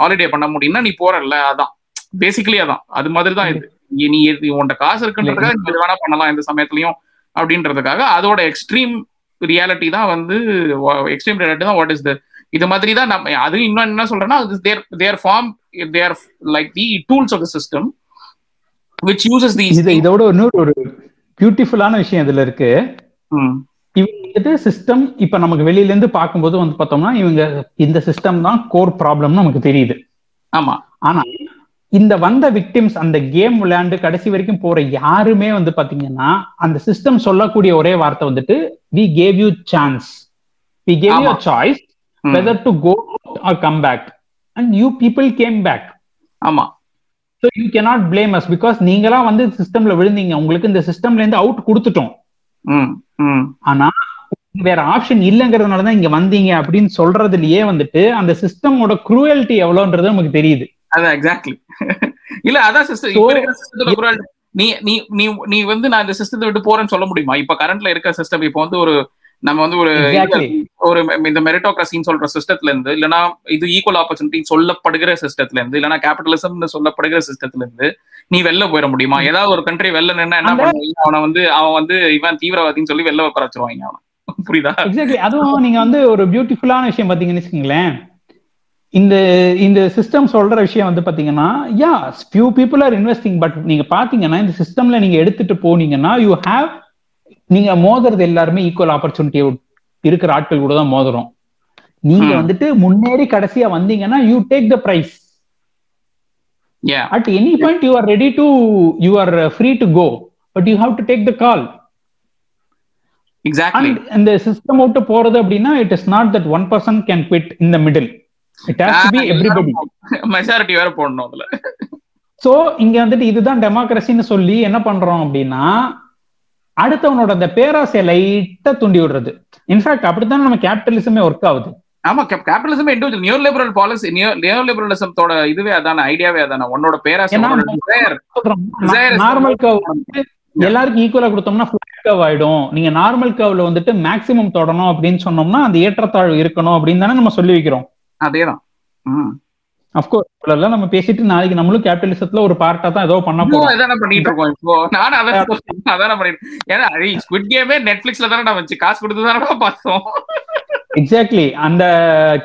ஹாலிடே பண்ண முடியும்னா நீ போறல்ல அதான். பேசிக்கலி அதான். அது மாதிரி தான் இது நீ உன்ட்ட காசு இருக்குன்றதுக்காக நீ வேணா பண்ணலாம் இந்த சமயத்துலயும் அப்படின்றதுக்காக. அதோட எக்ஸ்ட்ரீம் ரியாலிட்டி தான் வந்து எக்ஸ்ட்ரீம் ரியாலிட்டி தான் வாட் இஸ் த இது மாதிரி தான் நம்ம அது இன்னும் என்ன சொல்றேன்னா they're they're form they're like the tools of the system which uses the இது இதோட இன்னொரு ஒரு பியூட்டிஃபுல்லான விஷயம் இதுல இருக்கு. வந்துட்டு சிஸ்டம் இப்ப நமக்கு வெளியில இருந்து பார்க்கும்போது வந்து பார்த்தோம்னா இவங்க இந்த சிஸ்டம் தான் கோர் ப்ராப்ளம்னு நமக்கு தெரியுது. ஆமா. ஆனா இந்த வந்த விக்டிம்ஸ் அந்த கேம் விளையாண்டு கடைசி வரைக்கும் போற யாருமே வந்து பாத்தீங்கன்னா அந்த சிஸ்டம் சொல்லக்கூடிய ஒரே வார்த்தை வந்துட்டு we gave you chance we gave you choice whether to go or come back and you people came back ஆமா. So you cannot blame us because நீங்களா வந்து சிஸ்டம்ல விழுந்தீங்க. உங்களுக்கு இந்த சிஸ்டம்ல இருந்து அவுட் கொடுத்துட்டோம். ஆனா வேற ஆப்ஷன் இல்லைங்கிறதுனால தான் இங்க வந்தீங்க அப்படின்னு சொல்றதுலயே வந்துட்டு அந்த சிஸ்டமோட குரூவல்ட்டி எவ்வளோன்றது நமக்கு தெரியுது. அதான் எக்ஸாக்ட்லி இல்ல அதான் இப்ப இருக்கிற குரூவல்ட்டி நீ நீ நீ நீ வந்து நான் இந்த சிஸ்டத்தை விட்டு போறேன்னு சொல்ல முடியுமா? இப்ப கரண்ட்ல இருக்க சிஸ்டம் இப்போ வந்து ஒரு நம்ம வந்து ஒரு ஒரு இந்த மெரிட்டோக்ரஸின்னு சொல்ற சிஸ்டத்துல இருந்து இல்லைன்னா இது ஈக்குவல் ஆப்பர்ச்சுனிட்டி சொல்லப்படுகிற சிஸ்டத்துல இருந்து இல்லைன்னா கேபிட்டலிசம்னு சொல்லப்படுகிற சிஸ்டத்துல இருந்து நீ வெளில போயிட முடியுமா? ஏதாவது ஒரு கண்ட்ரி வெளில நின்னா என்ன பண்ணுவாங்க? அவனை வந்து அவன் வந்து இவன் தீவிரவாதின்னு சொல்லி வெளில உட்கார வச்சிருவாங்க அவனை. புரியுதா? எக்ஸாக்ட்லி அதுவும் நீங்க வந்து ஒரு பியூட்டிஃபுல்லான விஷயம் பாத்தீங்கன்னு வச்சுக்கோங்களேன். இந்த இந்த சிஸ்டம் சொல்ற விஷயம் வந்து பாத்தீங்கன்னா yeah few people are investing but நீங்க பாத்தீங்கன்னா இந்த சிஸ்டம்ல நீங்க எடுத்துட்டு போனீங்கன்னா யூ ஹாவ் நீங்க மோதுறது எல்லாருமே ஈக்குவல் ஆப்பர்ச்சுனிட்டி இருக்கிற ஆட்கள் கூட தான் மோதுறோம். நீங்க வந்துட்டு முன்னேறி கடைசியா வந்தீங்கன்னா you take the prize at any point you are ready to you are free to go but you have to take the call exactly இந்த சிஸ்டம் விட்டு போறது அப்படின்னா it is not that one person can quit in the middle it has to be everybody majority வேற போடணும் அதுல. சோ இங்க வந்துட்டு இதுதான் டெமோக்ரஸின்னு சொல்லி என்ன பண்றோம் அப்படின்னா அடுத்தவனோட அந்த பேராசையை லைட்டா தூண்டி விடுறது. இன்ஃபேக்ட் அப்படித்தான் நம்ம கேபிட்டலிசமே ஒர்க் ஆகுது. ஆமா capitalism individual new liberal policy new லிபரலிசத்தோட இதுவே அதான ஐடியாவே அதான உன்னோட பேராசை நார்மல் எல்லாருக்கும் ஈக்குவலா கொடுத்தோம்னா கவ் ஆயிடும். நீங்க நார்மல் கவ்ல வந்துட்டு மேக்சிமம் தொடணும் அப்படின்னு சொன்னோம்னா அந்த ஏற்றத்தாழ்வு இருக்கணும் அப்படின்னு தானே நம்ம சொல்லி வைக்கிறோம். அதேதான். அப்கோர்ஸ் இவ்வளவு நம்ம பேசிட்டு நாளைக்கு நம்மளும் கேபிட்டலிசத்துல ஒரு பார்ட்டா தான் ஏதோ பண்ண போறோம். அதான பண்ணிட்டு இருக்கோம். இப்போ நானும் அதான் அதான பண்ணிட்டு ஏன்னா ஸ்குவிட் கேமே நெட்ஃபிளிக்ஸ்ல தானே வச்சு காசு கொடுத்து தானே பார்த்தோம். எக்ஸாக்ட்லி அந்த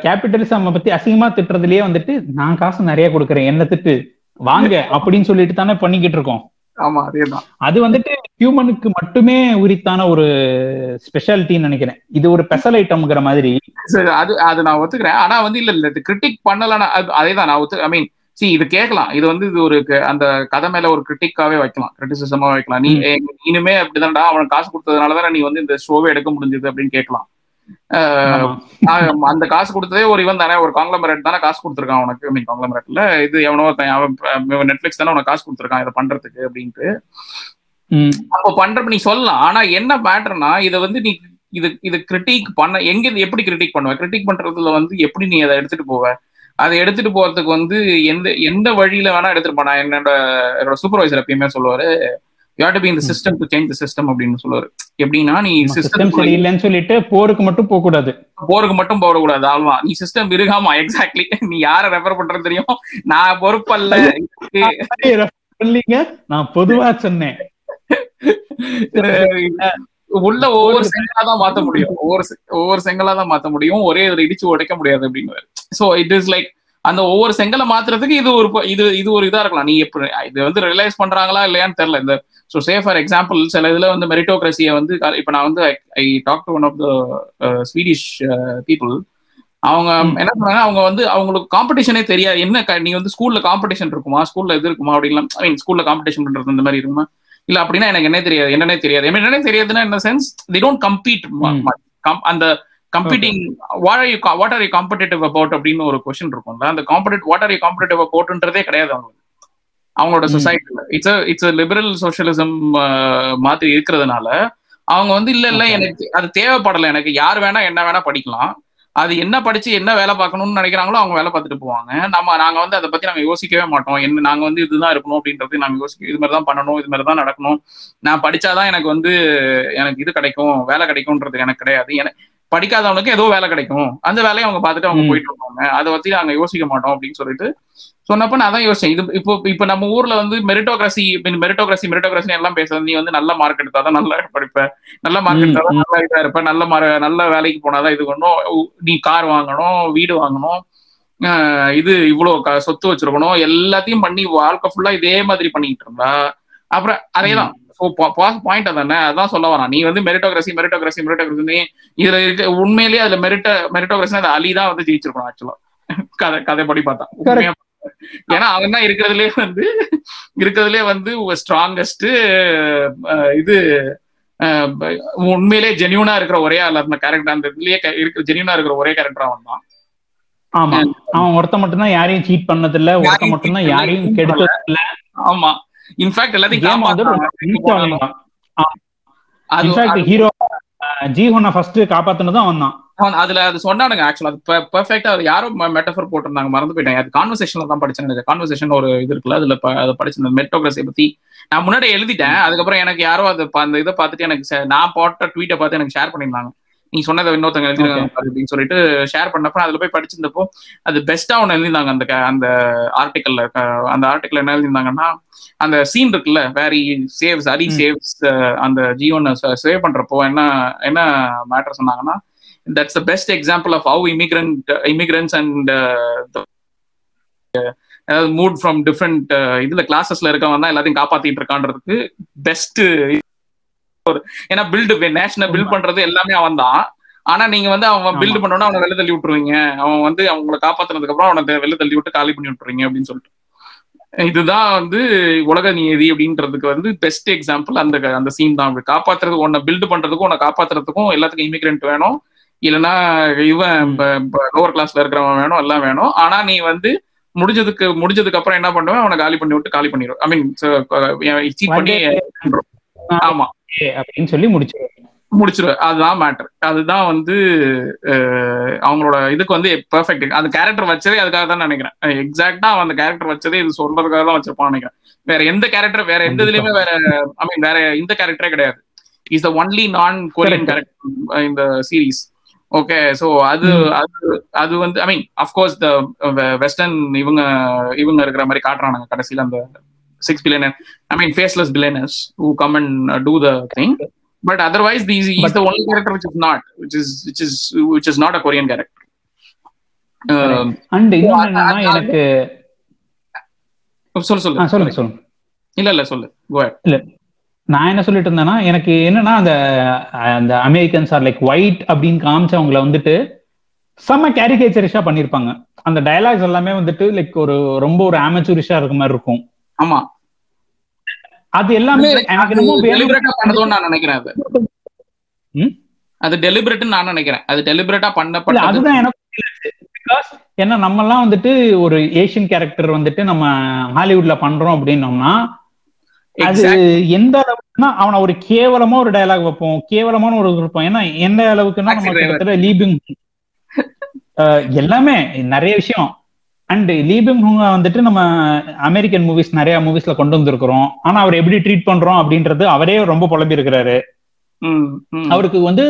கேபிட்டலிசம் பத்தி அசிங்கமா திட்டுறதுலயே வந்துட்டு நான் காசு நிறைய கொடுக்குறேன் என்ன திட்டு. வாங்க அப்படின்னு சொல்லிட்டு தானே பண்ணிக்கிட்டு இருக்கோம். ஆமா அதேதான். அது வந்துட்டு ஹியூமனுக்கு மட்டுமே உரித்தான ஒரு ஸ்பெஷாலிட்டின்னு நினைக்கிறேன். இது ஒரு ஸ்பெஷல் ஐட்டம்ங்கிற மாதிரி. சரி அது அது நான் ஒத்துக்கிறேன். ஆனா வந்து இல்ல இல்ல கிரிட்டிக் பண்ணலன்னா அதே தான் நான் ஒத்து ஐ மீன் சி இது கேட்கலாம். இது வந்து இது ஒரு அந்த கதை மேல ஒரு கிரிட்டிக்காவே வைக்கலாம். கிரிட்டிசிசமா வைக்கலாம். நீ இனிமே அப்படிதான்டா அவனுக்கு காசு கொடுத்ததுனாலதான் நீ வந்து இந்த ஷோவே எடுக்க முடிஞ்சது அப்படின்னு கேட்கலாம். அந்த காசு கொடுத்ததே ஒரு இவன் தானே. ஒரு காங்கிளமரேட் தானே காசு கொடுத்துருக்கான் உனக்கு. மீன் காங்கிளமரேட்ல இது எவனோ அவன் நெட்ஃபிளிக்ஸ் தானே உனக்கு காசு கொடுத்துருக்கான் இதை பண்றதுக்கு அப்படின்ட்டு. அப்போ பண்றப்ப நீ சொல்லலாம். ஆனா என்ன மேட்டர்னா இதை வந்து நீ இது இது கிரிட்டிக் பண்ண எங்க எப்படி கிரிட்டிக் பண்ணுவ? கிரிட்டிக் பண்றதுல வந்து எப்படி நீ அதை எடுத்துட்டு போவ? அதை எடுத்துட்டு போறதுக்கு வந்து எந்த எந்த வழியில வேணா எடுத்துட்டு போனா என்னோட என்னோட சூப்பர்வைசர் எப்பயுமே சொல்லுவாரு you be in the system to change the system அப்படின்னு சொல்லுவாரு. எப்படின்னா நீ சிஸ்டம் சரியில்லைன்னு சொல்லிட்டு போருக்கு மட்டும் போக கூடாது போருக்கு மட்டும் போடக்கூடாது ஆல்வா நீ சிஸ்டம் இருக்காமா எக்ஸாக்ட்லி நீ யார ரெஃபர் பண்றது தெரியும்? நான் பொறுப்பல்ல. நான் பொதுவா சொன்னேன். உள்ள ஒவ்வொரு செங்கலா தான் மாத்த முடியும். ஒவ்வொரு ஒவ்வொரு செங்கலா தான் மாத்த முடியும். ஒரே இதுல இடிச்சு உடைக்க முடியாது அப்படின்னு சோ இட் இஸ் லைக் அந்த ஒவ்வொரு செங்கலை மாத்துறதுக்கு இது ஒரு இது இது ஒரு இதா இருக்கலாம். நீ எப்படி இது வந்து ரியலைஸ் பண்றாங்களா இல்லையான்னு தெரியல. இந்த ஸோ சே ஃபார் எக்ஸாம்பிள் சில இதுல வந்து மெரிட்டோக்ரஸியை வந்து இப்ப நான் வந்து I talk to one of the Swedish people அவங்க. என்ன சொன்னாங்க அவங்க வந்து அவங்களுக்கு காம்படிஷனே தெரியாது. என்ன நீ வந்து ஸ்கூல்ல காம்படிஷன் இருக்குமா? ஸ்கூல்ல இது இருக்குமா? அப்படின்லாம் ஐ மீன் ஸ்கூல்ல காம்படிஷன் பண்றது இந்த மாதிரி இருக்குமா? இல்ல அப்படின்னா எனக்கு என்ன தெரியாது. என்னன்னே தெரியாது. என்னன்னே தெரியாதுன்னா என்ன சென்ஸ் தி டோன்ட் கம்பீட். அந்த competing what are you what are you competitive about அப்படின்னு ஒரு கொஸ்டின் இருக்கும்ல. அந்த compete what are you competitive அபவுட்ன்றதே கிடையாது அவங்களுக்கு. அவங்களோட. சொசைட்டில இட்ஸ் இட்ஸ் லிபரல் சோசியலிசம் மாதிரி இருக்கிறதுனால அவங்க வந்து இல்ல இல்ல. எனக்கு அது தேவைப்படல. எனக்கு யார் வேணா என்ன வேணா படிக்கலாம். அது என்ன படிச்சு என்ன வேலை பார்க்கணும்னு நினைக்கிறாங்களோ அவங்க வேலை பார்த்துட்டு போவாங்க. நம்ம நாங்க வந்து அதை பத்தி நாங்க யோசிக்கவே மாட்டோம். என்ன நாங்க வந்து இதுதான் இருக்கணும் அப்படின்றது நாங்க யோசிக்க இது மாதிரி தான் பண்ணணும் இது மாதிரி தான் நடக்கணும். நான் படிச்சாதான் எனக்கு வந்து எனக்கு இது கிடைக்கும் வேலை கிடைக்கும்ன்றது எனக்கு கிடையாது. எனக்கு படிக்காதவனுக்கு ஏதோ வேலை கிடைக்கும். அந்த வேலையை அவங்க பார்த்துட்டு அவங்க. போயிட்டு வருவாங்க அதை பத்தி நாங்க யோசிக்க மாட்டோம் அப்படின்னு சொல்லிட்டு சொன்னப்ப நான் தான் யோசிச்சேன். இது இப்போ இப்போ நம்ம ஊர்ல வந்து மெரிட்டோகிராசி மெரிட்டோகிராசி மெரிட்டோகிராசி எல்லாம் பேசுறது நீ வந்து நல்ல மார்க் எடுத்தாதான் நல்லா படிப்ப. நல்ல மார்க் எடுத்தாதான். நல்ல இதா இருப்ப. நல்ல நல்ல வேலைக்கு போனாதான் இது பண்ணும். நீ கார் வாங்கணும் வீடு வாங்கணும். ஆஹ் இது இவ்வளவு சொத்து வச்சிருக்கணும். எல்லாத்தையும் பண்ணி வாழ்க்கை ஃபுல்லா இதே மாதிரி பண்ணிட்டு இருந்தா. அப்புறம் அதேதான். பாயிண்ட் அதானே அதான் சொல்ல வரான் நீ வந்து மெரிட்டோகிராசி மெரிட்டோகிராசி மெரிட்டோகிராசி இதுல இருக்க உண்மையிலேயே அதுல மெரிட்ட மெரிட்டோகிராசி அது அலி தான் வந்து ஜெயிச்சிருக்கணும் ஆக்சுவலா கதை கதைப்படி பார்த்தா. ஏன்னா அவன் தான் இருக்கிறதுலே வந்து இருக்கிறதுலே வந்து ஸ்ட்ராங்கஸ்ட் இது உண்மையிலே ஜெனியூனா இருக்கிற ஒரே ஆள் அந்த கேரக்டர் அந்த இதுலயே க- இருக்கிற ஜெனியூனா இருக்கிற ஒரே கேரக்டர் அவன் தான். ஆமா. அவன் ஒருத்த மட்டும்தான் யாரையும் சீட் பண்ணது இல்ல ஒருத்த மட்டும்தான் யாரையும். கெடுத்தது இல்ல ஆமா. இன்ஃபேக்ட் எல்லாத்தையும். அது ஹீரோ ஜீஹோனை ஃபர்ஸ்ட் காப்பாத்துனதும் அவன் தான் அதுல அது சொன்னானுங்க ஆக்சுவலா அது பெர்ஃபெக்டா யாரோ மெட்டஃபர் போட்டிருந்தாங்க மறந்து போயிட்டேன் அது கான்வர்சேஷன்ல தான் படிச்சேன் கான்வர்சேஷன் ஒரு இது இருக்குல்ல அதுல அதை படிச்சிருந்தேன். மெட்டோகிராசி பத்தி. நான் முன்னாடி எழுதிட்டேன். அதுக்கப்புறம் எனக்கு யாரோ அது அந்த இதை பார்த்துட்டு எனக்கு நான் போட்ட ட்வீட்டை பார்த்து எனக்கு ஷேர் பண்ணியிருந்தாங்க. நீ சொன்னதை இன்னொருத்தங்க எழுதிருக்காங்க அப்படின்னு சொல்லிட்டு ஷேர் பண்ணப்ப அதுல போய் படிச்சிருந்தப்போ அது பெஸ்டா ஒன்னு எழுதிருந்தாங்க அந்த அந்த ஆர்டிக்கல்ல அந்த ஆர்டிக்கல் என்ன எழுதிருந்தாங்கன்னா அந்த சீன் இருக்குல்ல வேரி சேவ்ஸ் அரி. சேவ்ஸ் அந்த ஜியோன்னு சேவ் பண்றப்போ என்ன என்ன மேட்டர் சொன்னாங்கன்னா that's the best example of how immigrant immigrants and அதாவது மூட் ஃப்ரம் டிஃப்ரெண்ட் இதுல கிளாஸஸ்ல இருக்கவன் தான் எல்லாத்தையும் காப்பாத்திட்டு இருக்கான்றதுக்கு பெஸ்ட் ஏன்னா பில்டு நேஷனல் பில்ட் பண்றது எல்லாமே அவன் தான் ஆனா நீங்க வந்து அவன். பில்டு பண்ணோன்னா அவனை வெளில தள்ளி விட்டுருவீங்க. அவன் வந்து அவங்கள காப்பாத்துனதுக்கு அப்புறம் அவனை வெளில தள்ளி விட்டு காலி பண்ணி விட்டுறீங்க அப்படின்னு சொல்லிட்டு. இதுதான் வந்து உலக நீதி அப்படின்றதுக்கு வந்து பெஸ்ட் எக்ஸாம்பிள் அந்த அந்த சீன் தான். காப்பாத்துறது உன்னை பில்டு பண்றதுக்கும் உன்னை காப்பாத்துறதுக்கும் எல்லாத்துக்கும் இமிகிரண்ட் வேணும். இல்லைன்னா இவன் லோவர் கிளாஸ்ல இருக்கிறவன் வேணும் எல்லாம் வேணும். ஆனா நீ வந்து முடிஞ்சதுக்கு முடிஞ்சதுக்கு அப்புறம் என்ன பண்ணுவேன்? அவனை காலி பண்ணி விட்டு காலி பண்ணிடும் ஐ மீன் சீட் பண்ணி ஆமா. அப்படின்னு சொல்லி முடிச்சு முடிச்சிருவேன் அதுதான் மேட்டர் அதுதான் வந்து அவங்களோட இதுக்கு வந்து பெர்ஃபெக்ட் அந்த கேரக்டர் வச்சதே அதுக்காக தான் நினைக்கிறேன். எக்ஸாக்டா அந்த கேரக்டர் வச்சதே இது சொல்றதுக்காக தான் வச்சிருப்பான்னு நினைக்கிறேன். வேற எந்த கேரக்டர் வேற எந்த இதுலயுமே வேற ஐ மீன் வேற இந்த கேரக்டரே கிடையாது. Is the only non Korean. Character இந்த சீரீஸ் ஓகே சோ அது. அது அது வந்து I mean of course the western இவங்க இவங்க இருக்கிற மாதிரி காட்டுறானுங்க கடைசியில அந்த six billionaire I mean faceless billionaires who come and do the thing but otherwise these is the only character which is not which is which is which is not a korean character. Um, and இன்னொன்னு என்னன்னா எனக்கு சொல்லு ஆ, சொல்லு சொல்லுங்க சொல்லுங்க இல்ல இல்ல சொல்லு. Ahead. நான் என்ன சொல்லிட்டு இருந்தேன்னா எனக்கு என்னன்னா அந்த அந்த அமெரிக்கன்ஸ் ஆர் லைக் ஒயிட் அப்படின்னு காமிச்சவங்கள வந்துட்டு செம்ம கேரிகேச்சரிஷா பண்ணிருப்பாங்க. அந்த டயலாக்ஸ் எல்லாமே வந்துட்டு லைக் ஒரு ரொம்ப ஒரு ஆமச்சூரிஷா இருக்க மாதிரி இருக்கும். ஆமா. அது எல்லாமே எனக்கு என்னமோ வேணும். டெலிபரேட்டா பண்ணதுன்னு நான் நினைக்கிறேன் அது. டெலிபரேட்னு நான் நினைக்கிறேன். அது டெலிபரேட்டா இல்ல பண்ணப்பட்டது. அதுதான் எனக்கு பிகாஸ் ஏன்னா நம்ம எல்லாம் வந்துட்டு ஒரு ஏஷியன் கேரக்டர் வந்துட்டு நம்ம ஹாலிவுட்ல பண்றோம் அப்படின்னோம்னா அது எந்த அளவுக்குன்னா அவனை ஒரு கேவலமா ஒரு டயலாக் வைப்போம். கேவலமான ஒரு இது வைப்போம். ஏன்னா எந்த அளவுக்குன்னா நம்ம லீபிங் எல்லாமே நிறைய விஷயம். அண்ட் லீபிங் ஹூங்க வந்துட்டு நம்ம அமெரிக்கன் மூவிஸ் நிறைய மூவிஸ்ல கொண்டு வந்திருக்கிறோம். ஆனா அவர் எப்படி ட்ரீட் பண்றோம் அப்படின்றது அவரே ரொம்ப புலம்பி இருக்கிறாரு. அவருக்கு வந்து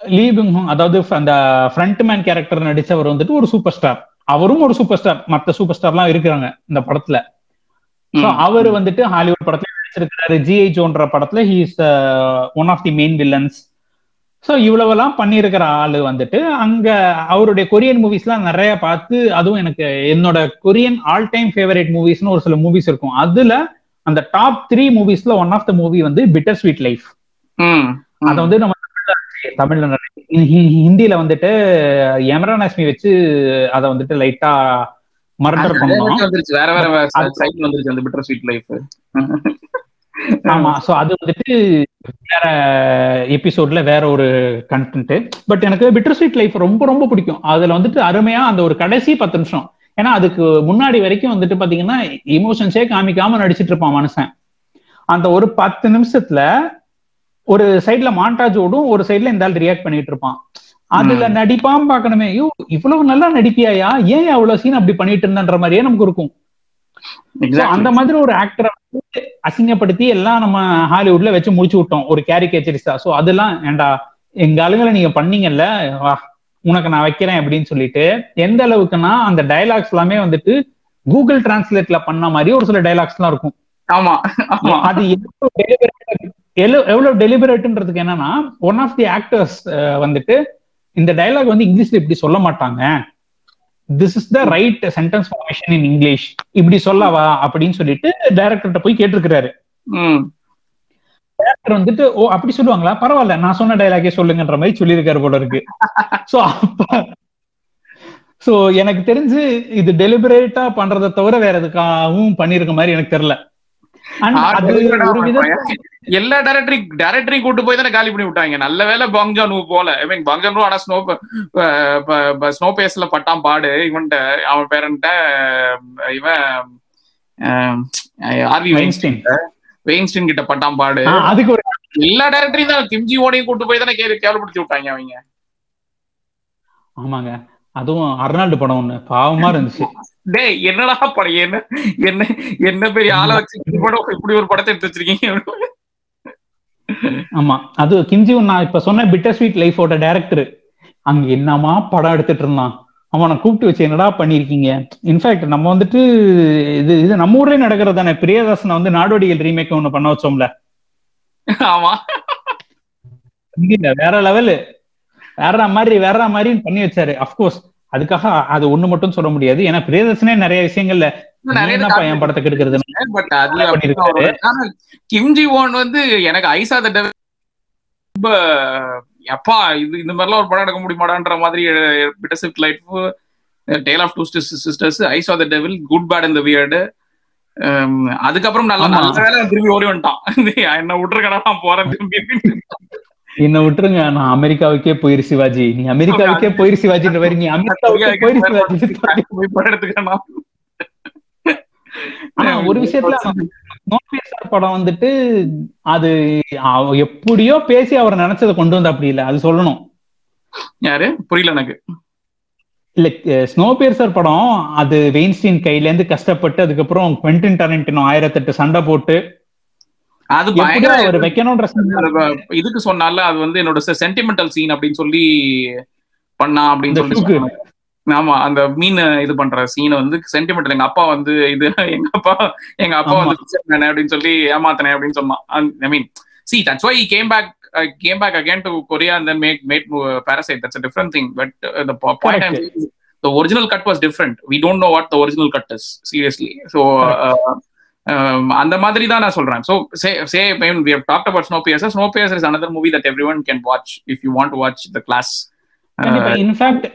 லீபிங் ஹூங் அதாவது அந்த ஃப்ரண்ட் மேன் கேரக்டர் நடிச்சவர் வந்துட்டு ஒரு சூப்பர் ஸ்டார் அவரும் ஒரு சூப்பர் ஸ்டார் மத்த சூப்பர் ஸ்டார்லாம் இருக்கிறாங்க இந்த படத்துல. அவர் வந்துட்டு ஹாலிவுட் படத்துல நடிச்சிருக்காரு ஜிஐ ஜோன்ற படத்துல he is one of the main villains so இவ்வளவெல்லாம் பண்ணியிருக்கிற ஆளு வந்துட்டு அங்க அவருடைய கொரியன் மூவிஸ்லாம் நிறைய பார்த்து அதுவும் எனக்கு என்னோட கொரியன் ஆல் டைம் ஃபேவரட் மூவிஸ்னு ஒரு சில மூவிஸ் இருக்கும். அதுல அந்த டாப் த்ரீ மூவிஸ்ல ஒன் ஆஃப் த மூவி வந்து பிட்டர் ஸ்வீட் லைஃப். அதை வந்து நம்ம தமிழ்ல ஹிந்தியில வந்துட்டு எமரான் ஹாஸ்மி வச்சு அதை வந்துட்டு லைட்டா மர்டர் பண்ணோம். வேற வேற வந்துருச்சு அந்த பிட்டர் ஸ்வீட் லைஃப் ஆமா சோ அது வந்துட்டு வேற எபிசோட்ல வேற ஒரு கண்டென்ட் பட் எனக்கு பிட்டர் ஸ்வீட் லைஃப் ரொம்ப ரொம்ப பிடிக்கும். அதுல வந்துட்டு அருமையா அந்த ஒரு கடைசி பத்து நிமிஷம். ஏன்னா அதுக்கு முன்னாடி வரைக்கும் வந்துட்டு பாத்தீங்கன்னா இமோஷன்ஸே காமிக்காம நடிச்சிட்டு இருப்பான் மனுஷன். அந்த ஒரு பத்து நிமிஷத்துல ஒரு சைட்ல மாண்டாஜ் ஓடும் ஒரு சைட்ல இந்த ஆள் ரியாக்ட் பண்ணிட்டு இருப்பான். அதுல நடிப்பாம பாக்கணுமே. ஐயோ இவ்வளவு நல்லா நடிப்பியாயா? ஏன் அவ்வளவு சீன் அப்படி பண்ணிட்டு இருந்தன்ற மாதிரியே நமக்கு இருக்கும். அந்த மாதிரி ஒரு ஆக்டரை அசிங்கப்படுத்தி எல்லாம் நம்ம ஹாலிவுட்ல வச்சு முடிச்சு விட்டோம். ஒரு கேரிகேச்சரிஸ்டா சோ அதெல்லாம் ஏண்டா எங்க ஆளுங்களை நீங்க பண்ணீங்கல்ல? உனக்கு நான் வைக்கிறேன் அப்படின்னு சொல்லிட்டு எந்த அளவுக்குன்னா அந்த டைலாக்ஸ் எல்லாமே வந்துட்டு கூகுள் டிரான்ஸ்லேட்ல பண்ண மாதிரி ஒரு சில டைலாக்ஸ் எல்லாம் இருக்கும். ஆமா அது எவ்வளவு டெலிபரேட்ன்றதுக்கு என்னன்னா ஒன் ஆஃப் தி ஆக்டர்ஸ் வந்துட்டு இந்த டைலாக் வந்து இங்கிலீஷ்ல இப்படி சொல்ல மாட்டாங்க. This is the right sentence formation in English இப்படி சொல்லவா அப்படின்னு சொல்லிட்டு டைரக்டர்கிட்ட போய் கேட்டிருக்கிறாரு. டேரக்டர் வந்துட்டு ஓ அப்படி சொல்லுவாங்களா? பரவாயில்ல நான் சொன்ன டைலாகே சொல்லுங்கன்ற மாதிரி சொல்லியிருக்காரு போல இருக்கு. சோ அப்ப சோ எனக்கு தெரிஞ்சு இது டெலிபரேட்டா பண்றதை தவிர வேற எதுக்காகவும் பண்ணிருக்க மாதிரி எனக்கு தெரியல. அது ஒரு விதம் எல்லா டேரக்டரி டேரக்டரையும் கூட்டு போய் தானே காலி பண்ணி விட்டாங்க. நல்ல வேலை பாங்ஜானு போல. ஐ மீன் பாங்ஜானு ஆனா ஸ்னோ ஸ்னோ பேஸ்ல பட்டாம் பாடு. இவன்ட்ட அவன் பேரன்ட்ட இவன் ஆர்வி வெயின்ஸ்டீன் வெயின்ஸ்டீன் கிட்ட பட்டாம் பாடு. அதுக்கு ஒரு எல்லா டேரக்டரையும் தான். கிம்ஜி ஓடையும் கூட்டு போய் தானே கேள்வி கேவலப்படுத்தி விட்டாங்க அவங்க. ஆமாங்க. அதுவும் அர்னால்டு படம் ஒண்ணு. பாவமா இருந்துச்சு. டேய் என்னடா படம்? என்ன என்ன என்ன பெரிய ஆளை வச்சு படம் இப்படி ஒரு படத்தை எடுத்து வச்சிருக்கீங்க? ஆமா. அது கிம்ஜி நான் இப்ப சொன்ன பிட்டர் ஸ்வீட் லைஃபோட டேரக்டர் அங்க என்னமா படம் எடுத்துட்டு இருந்தான்? அவனை கூப்பிட்டு வச்சு என்னடா பண்ணிருக்கீங்க இன்ஃபேக்ட் நம்ம வந்துட்டு இது இது நம்ம ஊர்லயே நடக்கிறது தானே. பிரியதாசனை வந்து நாடோடிகள் ரீமேக் ஒண்ணு பண்ண வச்சோம்ல. ஆமா. வேற லெவலு வேற மாதிரி வேற மாதிரி பண்ணி வச்சாரு. அப்கோர்ஸ் அதுக்காக அது ஒண்ணு மட்டும் சொல்ல முடியாது. ஏன்னா பிரியதர்சனே நிறைய விஷயங்கள்ல என் படத்தை கெடுக்கிறது பட் அதுல கிம்ஜி ஓன் வந்து எனக்கு ஐசா த ரொம்ப எப்பா இது இந்த மாதிரிலாம் ஒரு படம் எடுக்க முடியுமாடான்ற மாதிரி bittersweet life tale of two sisters of the devil good bad இந்த வியர்டு அதுக்கப்புறம் நல்லா நல்ல வேலை திரும்பி ஓடி வந்துட்டான். என்ன விட்டுருக்கடா நான் போறேன் திரும்பி. என்ன விட்டுருங்க நான் அமெரிக்காவுக்கே போயிரு சிவாஜி. நீ அமெரிக்காவுக்கே போயிரு சிவாஜின்ற மாதிரி நீ அமெரிக்காவுக்கே போயிரு சிவாஜி. ஒரு விஷயத்துல படம் வந்துட்டு அது எப்படியோ பேசி அவர் நினைச்சதை கொண்டு வந்து அப்படி இல்ல. அது சொல்லணும். யாரு? புரியல எனக்கு. இல்ல ஸ்னோ பேர்சர் படம் அது வெயின்ஸ்டீன் கையில இருந்து கஷ்டப்பட்டு அதுக்கப்புறம் குவென்டின் டரண்டினோ ஆயிரத்தெட்டு சண்டை போட்டு அது வைக்கணும்ன்ற இதுக்கு சொன்னால அது வந்து என்னோட சென்டிமெண்டல் சீன் அப்படின்னு சொல்லி பண்ணா அப்படின்னு சொல்லி ஆமா அந்த மீன் இது பண்ற சீனை வந்து சென்டிமெண்டல் எங்க அப்பா வந்து இது எங்க அப்பா எங்க அப்பா வந்து அப்படின்னு சொல்லி ஏமாத்தனே அப்படின்னு சொன்னான். I mean see that's why came back came back again to Korea and then make made Parasite that's different thing but the point the original cut was different. We don't know what the original cut is seriously. So அந்த மாதிரி தான் நான் சொல்றேன். So say say we have talked about snow snow is another movie that every one can watch if you want to watch the class in fact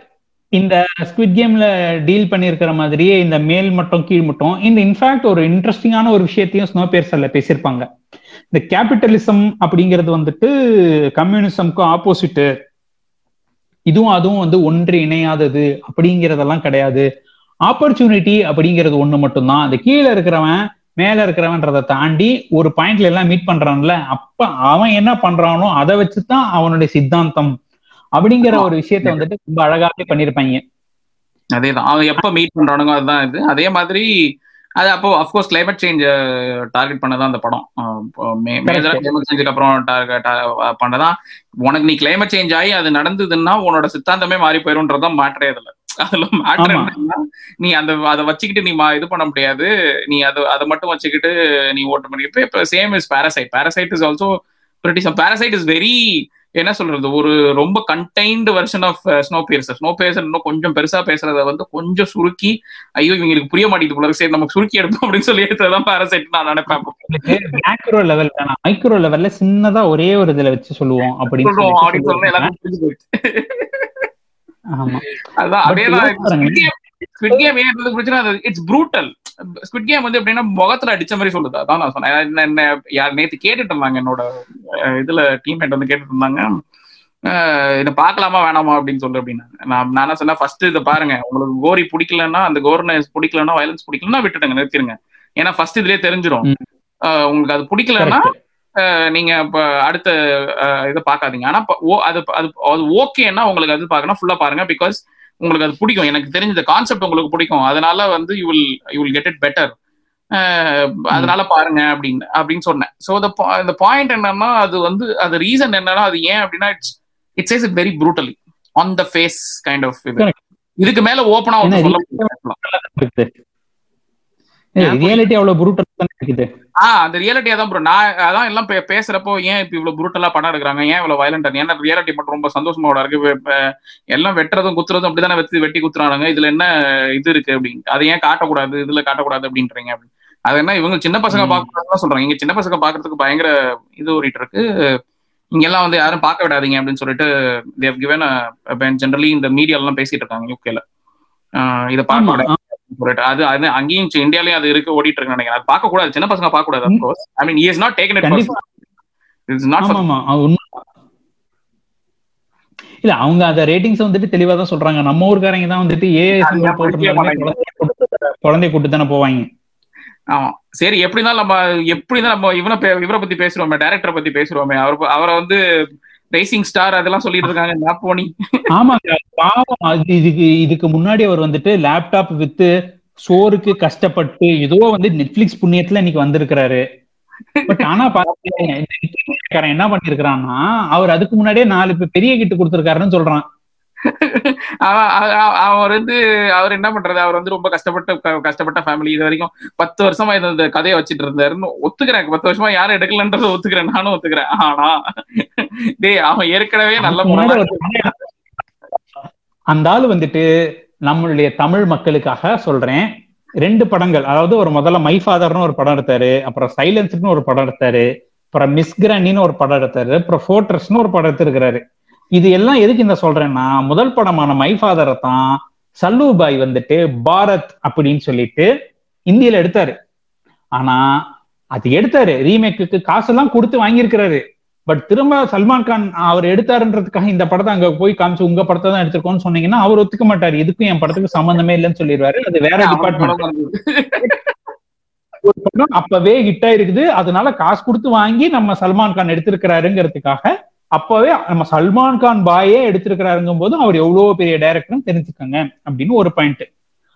இந்த ஸ்குவிட் கேம்ல டீல் பண்ணிருக்கிற மாதிரியே இந்த மேல் மட்டும் கீழ் மட்டும் இந்த இன்ஃபேக்ட் ஒரு இன்ட்ரெஸ்டிங்கான ஒரு விஷயத்தையும் ஸ்னோ பேர்ஸ்ல பேசியிருப்பாங்க. இந்த கேபிட்டலிசம் அப்படிங்கிறது வந்துட்டு கம்யூனிசம்க்கு ஆப்போசிட் இதுவும் அதுவும் வந்து ஒன்று இணையாதது அப்படிங்கிறதெல்லாம் கிடையாது. ஆப்பர்ச்சுனிட்டி அப்படிங்கிறது ஒண்ணு மட்டும்தான். அந்த கீழே இருக்கிறவன் மேல இருக்கிறவன்றதை தாண்டி ஒரு பாயிண்ட்ல எல்லாம் மீட் பண்றான்ல அப்ப அவன் என்ன பண்றானோ அதை வச்சுதான் அவனுடைய சித்தாந்தம் அப்படிங்கிற ஒரு விஷயத்த வந்துட்டு ரொம்ப அழகாவே பண்ணிருப்பாங்க அதேதான். அவன் எப்ப மீட் பண்றானுங்க அதுதான் இது. அதே மாதிரி அது அப்போ அஃப்கோர்ஸ் கிளைமேட் சேஞ்ச் டார்கெட் பண்ணதான் அந்த படம். மேஜரா கிளைமேட் சேஞ்சுக்கு அப்புறம் பண்ணதான். உனக்கு நீ கிளைமேட் சேஞ்ச் ஆகி அது நடந்ததுன்னா உன்னோட சித்தாந்தமே மாறி போயிரும்ன்றதான் மாற்றே அதுல. அதுல மேட்டர் என்னன்னா நீ அந்த அதை வச்சுக்கிட்டு நீ இது பண்ண முடியாது. நீ அது அதை மட்டும் வச்சுக்கிட்டு நீ ஓட்ட முடியும் இப்ப same is Parasite Parasite is also pretty Parasite is very என்ன சொல்றது ஒரு ரொம்ப contained version of Snow Piercer Snow Piercer இன்னும் கொஞ்சம் பெருசா பேசுறத வந்து கொஞ்சம் சுருக்கி ஐயோ இவங்களுக்கு புரிய மாட்டேங்குது போல இருக்கு. சரி நமக்கு சுருக்கி எடுப்போம் அப்படின்னு சொல்லி எடுத்ததான் பேரசைட் நான் நினைப்பேன். மேக்ரோ லெவல் வேணாம் மைக்ரோ லெவல்ல சின்னதா ஒரே ஒரு இதுல வச்சு சொல்லுவோம் அப்படின்னு சொல்லி ஆமா அதான் இட்ஸ் ப்ரூட்டல் ஸ்குவிட் கேம் வந்து எப்படின்னா முகத்துல அடிச்ச மாதிரி சொல்லுது. அதான் நான் சொன்னேன். என்ன- யார் நேத்து கேட்டுட்டு இருந்தாங்க என்னோட இதுல டீம்மேட் வந்து கேட்டுட்டு இருந்தாங்க. இதை பார்க்கலாமா வேணாமா அப்படின்னு சொல்லு அப்படின்னாங்க. நான் நான் சொன்னேன் ஃபர்ஸ்ட் இதை பாருங்க. உங்களுக்கு கோரி பிடிக்கலன்னா அந்த கோர்னஸ் பிடிக்கலன்னா வயலன்ஸ் பிடிக்கலன்னா விட்டுடுங்க நிறுத்திடுங்க. ஏன்னா ஃபர்ஸ்ட் இதுலயே தெரிஞ்சிடும் உங்களுக்கு அது பிடிக்கலன்னா நீங்க இப்ப அடுத்த இதை பார்க்காதீங்க. ஆனா ஓ- அது அது ஓகேன்னா உங்களுக்கு அது பார்க்கணும். ஃபுல்லா பாருங்க. பிகாஸ் உங்களுக்கு அது பிடிக்கும். எனக்கு தெரிஞ்ச கான்செப்ட் உங்களுக்கு பிடிக்கும். அதனால வந்து you will you will get it better அதனால பாருங்க அப்படின்னு அப்படின்னு சொன்னேன். ஸோ இந்த பாயிண்ட் என்னன்னா அது வந்து அது ரீசன் என்னன்னா அது ஏன் அப்படின்னா it's it's is it very brutally on the face kind of இது. இதுக்கு மேல ஓப்பனா ஒன்று சொல்ல ரியாலிட்டி அவ்வளவு புரூட்டல் அந்த ரியாலிட்டியா தான் ப்ரோ நான் அதான் எல்லாம் பேசுறப்போ ஏன் இப்ப இவ்வளவு புரூட்டலா படம் எடுக்கிறாங்க ஏன் இவ்வளவு வயலண்டா ஏன்னா ரியாலிட்டி மட்டும் ரொம்ப சந்தோஷமோட இருக்கு. எல்லாம் வெட்டுறதும் குத்துறதும் அப்படிதானே வெட்டி வெட்டி குத்துறானுங்க. இதுல என்ன இது இருக்கு அப்படின்னு அதை ஏன் காட்டக்கூடாது? இதுல காட்டக்கூடாது அப்படின்றீங்க அப்படின்னு அது என்ன இவங்க சின்ன பசங்க ம். பார்க்கறதுதான் சொல்றாங்க இங்க சின்ன பசங்க பாக்குறதுக்கு பயங்கர இது ஓடிட்டு இருக்கு. இங்க எல்லாம் வந்து யாரும் பார்க்க விடாதீங்க அப்படின்னு சொல்லிட்டு தேவ் கிவன் ஜென்ரலி இந்த மீடியா எல்லாம் பேசிட்டு இருக்காங்க யூகேல இதை பார்க்க அது அது அங்கேயும் இந்தியாலயும் அது இருக்கு ஓடிட்டு இருக்கு நினைக்கிறேன். அது பார்க்க கூடாது சின்ன பசங்க பார்க்க கூடாது ம். Of course I mean is not taken it it's not ஆமா இல்ல அவங்க அந்த ரேட்டிங்ஸ் வந்துட்டு தெளிவா தான் சொல்றாங்க. நம்ம ஊர்க்காரங்க தான் வந்துட்டு ஏ. குழந்தை கூட்டு தானே போவாங்க. ஆமா. சரி எப்படி இருந்தாலும் நம்ம எப்படி நம்ம இவனை இவரை பத்தி பேசுறோமே டைரக்டரை பத்தி பேசுறோமே அவர் அவரை வந்து ரேசிங் ஸ்டார் அதெல்லாம் சொல்லிட்டு இருக்காங்க நாப்போனி ஆமாங்க பாவம். இதுக்கு இதுக்கு முன்னாடி அவர் வந்துட்டு லேப்டாப் வித்து சோறுக்கு கஷ்டப்பட்டு ஏதோ வந்து நெட்ஃபிளிக்ஸ் புண்ணியத்துல இன்னைக்கு வந்திருக்கிறாரு. பட் ஆனா பாத்தீங்க என்ன பண்ணிருக்கிறான்னா அவர் அதுக்கு முன்னாடியே நாலு பேர் பெரிய கிட்டு கொடுத்திருக்காருன்னு சொல்றான். அவர் வந்து அவர் என்ன பண்றது? அவர் வந்து ரொம்ப கஷ்டப்பட்ட கஷ்டப்பட்ட ஃபேமிலி இது வரைக்கும் பத்து வருஷமா இந்த இந்த கதையை வச்சிட்டு இருந்தாருன்னு ஒத்துக்கிறேன். பத்து வருஷமா யாரும் எடுக்கலன்றத ஒத்துக்கிறேன். நானும் ஒத்துக்கிறேன். ஆனா டேய் அவன் ஏற்கனவே நல்ல. அந்த ஆளு வந்துட்டு நம்மளுடைய தமிழ் மக்களுக்காக சொல்றேன். ரெண்டு படங்கள். அதாவது ஒரு முதல்ல மை ஃபாதர்னு ஒரு படம் எடுத்தாரு அப்புறம் சைலன்ஸ்னு ஒரு படம் எடுத்தாரு அப்புறம் மிஸ் கிராண்டின்னு ஒரு படம் எடுத்தாரு அப்புறம் ஃபோர்ட்ரஸ்னு ஒரு படம் எடுத்திருக்கிறாரு. இது எல்லாம் எதுக்கு இந்த சொல்றேன்னா முதல் படமான மை ஃபாதரை தான் சல்லுபாய் வந்துட்டு பாரத் அப்படின்னு சொல்லிட்டு இந்தியில எடுத்தாரு. ஆனா அது எடுத்தாரு. ரீமேக்குக்கு காசெல்லாம் கொடுத்து வாங்கியிருக்கிறாரு. பட் திரும்ப சல்மான் கான் அவர் எடுத்தாருன்றதுக்காக இந்த படத்தை அங்க போய் காமிச்சு உங்க படத்தை தான் எடுத்திருக்கோம்னு சொன்னீங்கன்னா அவர் ஒத்துக்க மாட்டாரு. இதுக்கும் என் படத்துக்கு சம்பந்தமே இல்லைன்னு சொல்லிடுவாரு. அது வேற டிபார்ட்மெண்ட் ஒரு படம் அப்பவே ஹிட் ஆயிருக்குது. அதனால காசு கொடுத்து வாங்கி நம்ம சல்மான் கான் எடுத்திருக்கிறாருங்கிறதுக்காக அப்பவே நம்ம சல்மான் கான் பாயே எடுத்திருக்கிறாருங்கும் போது அவர் எவ்வளவு பெரிய டைரக்டர்னு தெரிஞ்சுக்கோங்க அப்படின்னு ஒரு பாயிண்ட்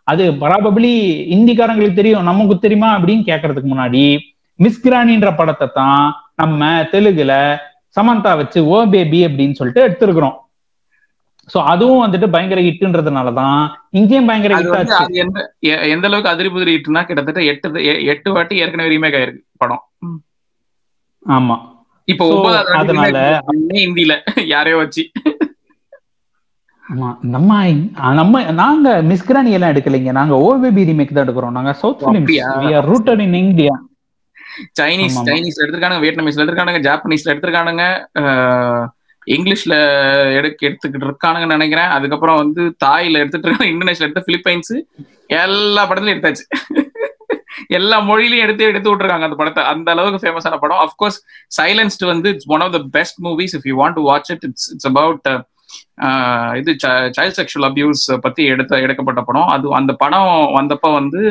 அது பராபபிளி இந்திக்காரங்களுக்கு தெரியும். நமக்கு தெரியுமா அப்படின்னு கேட்கறதுக்கு முன்னாடி மிஸ் கிரானின்ற படத்தை தான் நம்ம தெலுங்குல சமந்தா வச்சு ஓ பேபி அப்படின்னு சொல்லிட்டு எடுத்திருக்கிறோம். சோ அதுவும் வந்துட்டு பயங்கர ஹிட்ன்றதுனாலதான் இங்கேயும் பயங்கர ஹிட் எந்த அளவுக்கு அதிரி புதிரி ஹிட்னா கிட்டத்தட்ட எட்டு எட்டு வாட்டி ஏற்கனவே ரீமேக் ஆயிருக்கு படம். ஆமா. இப்போ அதனால- ஹிந்தில யாரையோ வச்சு. ஆமா நம்ம நம்ம நாங்க மிஸ்கிரானி எல்லாம் எடுக்கலைங்க. நாங்க ஓபேபி ரீமேக் தான் எடுக்கிறோம். நாங்க south O? Films rooted in India Chinese. சைனீஸ்ல எடுத்திருக்கானுங்க வியட்நாமீஸ்ல எடுத்திருக்கானுங்க ஜாப்பனீஸ்ல எடுத்திருக்கானுங்க இங்கிலீஷ்ல எடுக்க எடுத்துக்கிட்டு இருக்கானுங்கன்னு நினைக்கிறேன். அதுக்கப்புறம் வந்து தாயில எடுத்துட்டு இருக்காங்க இந்தோனேஷியா எடுத்து பிலிப்பைன்ஸ் எல்லா படத்துலயும் எடுத்தாச்சு. எல்லா மொழியிலயும் எடுத்து எடுத்து விட்டுருக்காங்க அந்த படத்தை. அந்த அளவுக்கு ஃபேமஸான படம். அஃப்கோர்ஸ் சைலன்ஸ்ட் வந்து it's one of the best movies if you want to watch it it's it's about இது சைல்ட் செக்ஷுவல் அபியூஸ் பத்தி எடுத்த எடுக்கப்பட்ட படம். அது அந்த படம் வந்தப்ப வந்து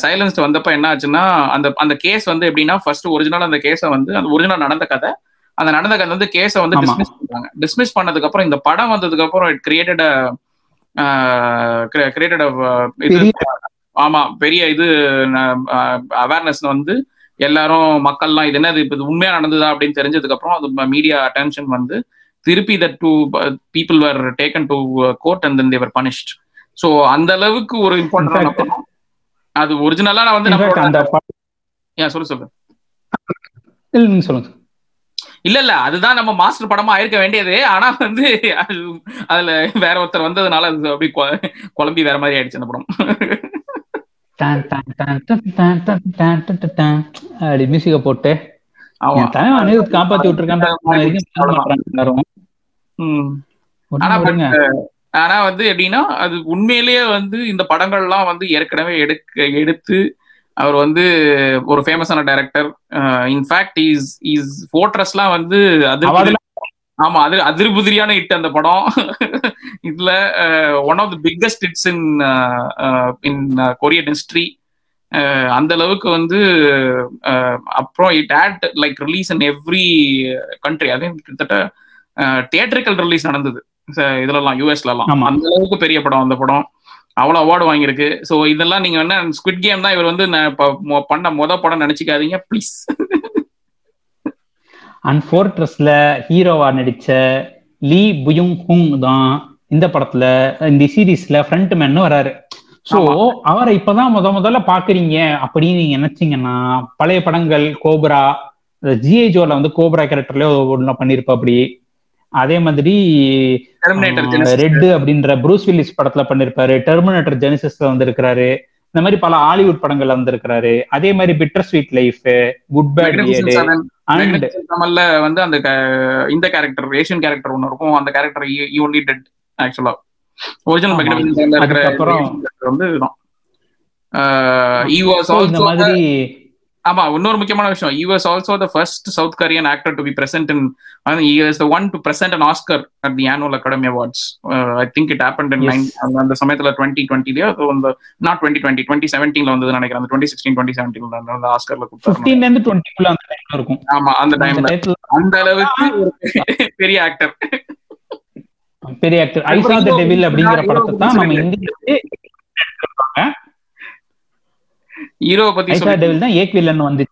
சைலன்ஸ்ட் வந்தப்ப என்ன ஆச்சுன்னா அந்த அந்த கேஸ் வந்து எப்படின்னா ஃபர்ஸ்ட் ஒரிஜினல் அந்த கேஸை வந்து அந்த ஒரிஜினல் நடந்த கதை அந்த நடந்த கதை வந்து கேஸை வந்து. டிஸ்மிஸ் பண்ணாங்க டிஸ்மிஸ் பண்ணதுக்கு அப்புறம் இந்த படம் வந்ததுக்கு அப்புறம் இட் கிரியேட்டட் கிரியேட்டட் இது ஆமா பெரிய இது அவேர்னஸ் வந்து எல்லாரும் மக்கள்லாம் இது என்னது இப்ப இது உண்மையா நடந்ததா அப்படின்னு தெரிஞ்சதுக்கு அப்புறம் அது மீடியா அட்டென்ஷன் வந்து திருப்பி that two people were taken to court and then they were punished so அந்த அளவுக்கு ஒரு இம்பார்ட்டன்டான படம். அது ஒரிஜினலா நான் வந்து அந்த ஏன் சொல்லு சொல்லு. இல்ல சொல்லுங்க இல்ல இல்ல அதுதான் நம்ம மாஸ்டர் படமா ஆயிருக்க வேண்டியது. ஆனா வந்து அதுல வேற ஒருத்தர் வந்ததுனால அது அப்படி குழம்பி வேற மாதிரி ஆயிடுச்சு அந்த படம். அப்படி மியூசிக்க போட்டு. காப்பாத்தி விட்டுருக்கான் ஆனா வந்து எப்படின்னா அது உண்மையிலேயே வந்து இந்த படங்கள்லாம் வந்து ஏற்கனவே எடுக்க எடுத்து அவர் வந்து ஒரு ஃபேமஸான director in fact is is ஃபோர்ட்ரஸ்லாம் வந்து அது ஆமா அது அதிர்புதிரியான ஹிட் அந்த படம். இதுல one of the biggest hits in in Korean history அந்த அளவுக்கு வந்து அப்புறம் it had like release in every country அதே கிட்டத்தட்ட தியேட்டரிக்கல் ரிலீஸ் நடந்தது. இதுலலாம் யூஎஸ்லலாம். அந்த அளவுக்கு பெரிய படம் அந்த படம். அவ்வளோ அவார்டு வாங்கியிருக்கு. ஸோ இதெல்லாம் நீங்க என்ன ஸ்குவிட் கேம் தான் இவர் வந்து பண்ண மொத படம் நினைச்சுக்காதீங்க ப்ளீஸ் அண்ட் ஃபோர்ட்ரஸ்ல ஹீரோவா நடிச்ச லீ புயுங் ஹுங் தான் இந்த படத்துல இந்த சீரீஸ்ல ஃப்ரண்ட் மேன் வராரு. சோ ஆமா. அவரை இப்பதான் முத முதல்ல பாக்குறீங்க அப்படின்னு நீங்க நினைச்சீங்கன்னா பழைய படங்கள் கோப்ரா ஜிஐ ஜோல வந்து கோப்ரா கேரக்டர்ல ஒண்ணு பண்ணிருப்பா அப்படி அதே மாதிரி டெர்மினேட்டர் ரெட் அப்படின்ற ப்ரூஸ் வில்லிஸ் படத்துல பண்ணிருப்பாரு. டெர்மினேட்டர் ஜெனிசிஸ்ல வந்திருக்கிறாரு. இந்த மாதிரி பல ஹாலிவுட் படங்கள்ல வந்திருக்கிறாரு. அதே மாதிரி bitter sweet life good bad and தமிழ்ல வந்து அந்த இந்த கேரக்டர் ஏஷியன் கேரக்டர் ஒன்னு இருக்கும். அந்த character you only dead actually original ஆமா. மெக்டபிள் இருக்கிற அதுக்கப்புறம் Asian character வந்து ஆமா இன்னொரு முக்கியமான விஷயம். He was also the first South Korean actor to be present in is the one to present an Oscar at the annual Academy Awards I think it happen in Yes. அந்த சமயத்துல டுவெண்ட்டி டுவெண்ட்டிலயோ அந்த நாட் டுவெண்ட்டி டுவெண்ட்டி டுவெண்ட்டி செவன்டீன்ல வந்தது நினைக்கிறேன். அந்த டுவெண்ட்டி சிக்ஸ்டீன் டுவெண்ட்டி செவன்டீன்ல அந்த ஆஸ்கர்ல கொடுத்தாரு 15 ல இருந்து 20 குள்ள அந்த டைம்ல இருக்கும். ஆமா அந்த டைம்ல அந்த அளவுக்கு பெரிய ஆக்டர் பெரிய ஆக்டர் ஐசா த டெவில் அப்படிங்கிற படத்தை தான் நம்ம இந்தியாவிலே ஹீரோவை பத்தி டெவில் தான் ஏக் வில்லன் வந்து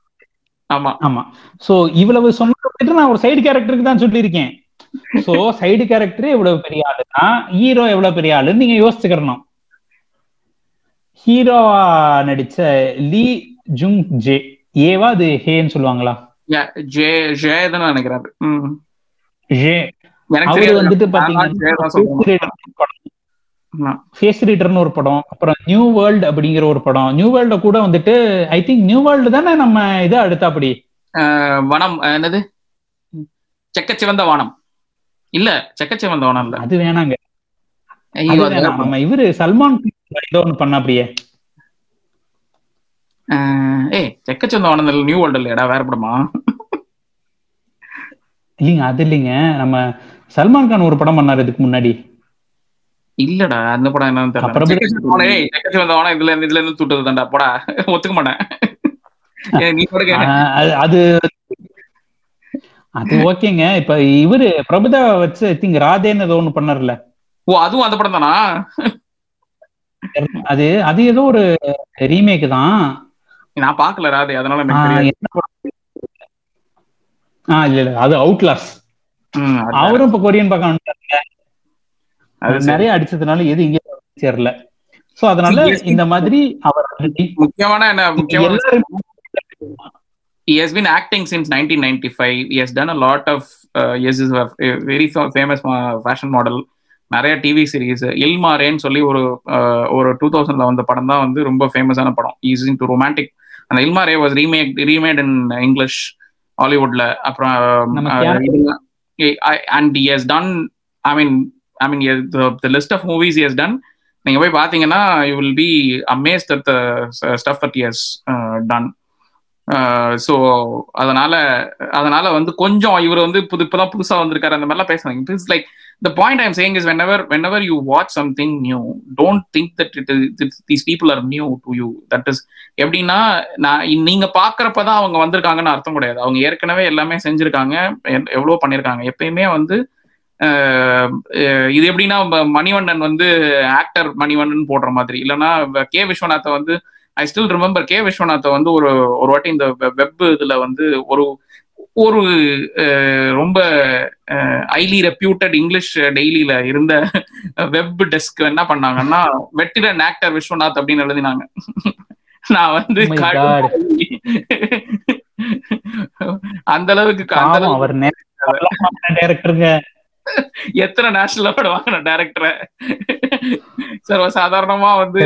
ஆமா. ஆமா. சோ இவ்வளவு சொன்னது நான் ஒரு சைடு கேரக்டருக்கு தான் சொல்லியிருக்கேன். சோ சைடு கேரக்டர் எவ்வளவு பெரிய ஆளுனா ஹீரோ எவ்வளவு பெரிய ஆளுன்னு நீங்க யோசிச்சுக்கணும் ஹீரோவா நடிச்ச லீ ஜுங் ஜே ஏவா அது ஹேன்னு சொல்லுவாங்களா? ஜே ஜே தான் நினைக்கிறாரு. ஜே. அவரு வந்துட்டு. பாத்தீங்கன்னா. ஃபேஸ் ரீடர்னு ஒரு படம் அப்புறம் நியூ வேர்ல்ட் அப்படிங்கிற ஒரு படம். நியூ வேர்ல்ட கூட வந்துட்டு ஐ திங்க் நியூ வேர்ல்டு தானே நம்ம இதை அடுத்தாப்படி? வனம் என்னது? செக்கச்சிவந்த வானம். இல்ல செக்கச்சிவந்த வானம் இல்ல. அது வேணாங்க. நம்ம இவரு சல்மான் ஏதோ ஒண்ணு பண்ண அப்படியே ஏய் செக்கச்சிவந்த வானம் இல்ல நியூ வேர்ல்டு இல்லையாடா வேற படமா? இல்லைங்க அது இல்லைங்க. நம்ம சல்மான் கான் ஒரு படம் பண்ணாரு இதுக்கு முன்னாடி. இல்லடா அந்த படம் என்னன்னு தெரியல. இதுல இருந்து இதுல இருந்து தூட்டது தான்டா போடா. ஒத்துக்க மாட்டேன். நீ அது- அது ஓகேங்க. இப்ப இவரு பிரபுதா வச்சு ஐ திங்க் ராதேன்னு ஏதோ ஒண்ணு பண்ணார்ல. ஓ அதுவும் அந்த படம் தானா அது அது ஏதோ ஒரு ரீமேக் தான். நான் பாக்கல ராதே அதனால ஆஹ் இல்ல இல்ல அது அவுட்லாஸ். அவரும் இப்ப கொரியன் வந்துட்டாரு. அது. நிறைய அடிச்சதுனால எது இங்க சேரல. சோ அதனால. இந்த மாதிரி அவர் முக்கியமான என்ன முக்கியமான he has been acting since 1995 he has done a lot of uh, yes is a very fa- famous uh, fashion model. நிறைய டிவி சீரிஸ் இல்மாரேன்னு சொல்லி ஒரு uh, ஒரு டூ தௌசண்ட்ல வந்த படம் தான் வந்து ரொம்ப ஃபேமஸான படம். இன் டு ரொமான்டிக் அந்த Il Mare was remake remade in English ஹாலிவுட்ல அப்புறம் and has done I mean I mean the list of movies he's done நீங்க போய் பாத்தீங்கன்னா you will be amazed that the stuff that he's done so அதனால அதனால வந்து கொஞ்சம் இவர் வந்து புது இப்பதான் புதுசா வந்திருக்காரு அந்த மாதிரிலாம் பேசுறாங்க it's like the point I'm saying is whenever whenever you watch something new don't think that it these people are new to you that is எப்படின்னா நான் நீங்கள் பார்க்குறப்ப தான் அவங்க வந்திருக்காங்கன்னு அர்த்தம் கிடையாது. அவங்க ஏற்கனவே எல்லாமே செஞ்சிருக்காங்க எ- பண்ணியிருக்காங்க எப்பயுமே வந்து இது எப்படின்னா மணிவண்ணன் வந்து ஆக்டர் மணிவண்ணன் போடுற மாதிரி. இல்லைன்னா கே விஸ்வநாத்தை வந்து ஐ ஸ்டில் ரிமெம்பர் கே விஸ்வநாத்தை வந்து ஒரு ஒரு வாட்டி இந்த வெப் இதுல வந்து ஒரு ஒரு ரொம்ப ஹைலி ரெப்யூட்டட் இங்கிலீஷ் டெய்லியில இருந்த வெப் டெஸ்க் என்ன பண்ணாங்கன்னா வெட்டிரன் ஆக்டர் விஸ்வநாத் அப்படின்னு எழுதினாங்க. நான் வந்து Oh. அந்த அளவுக்கு அவர் டைரக்டருங்க எத்தனை நேஷனல் அவார்டு வாங்கின டேரக்டரை சர்வ சாதாரணமா வந்து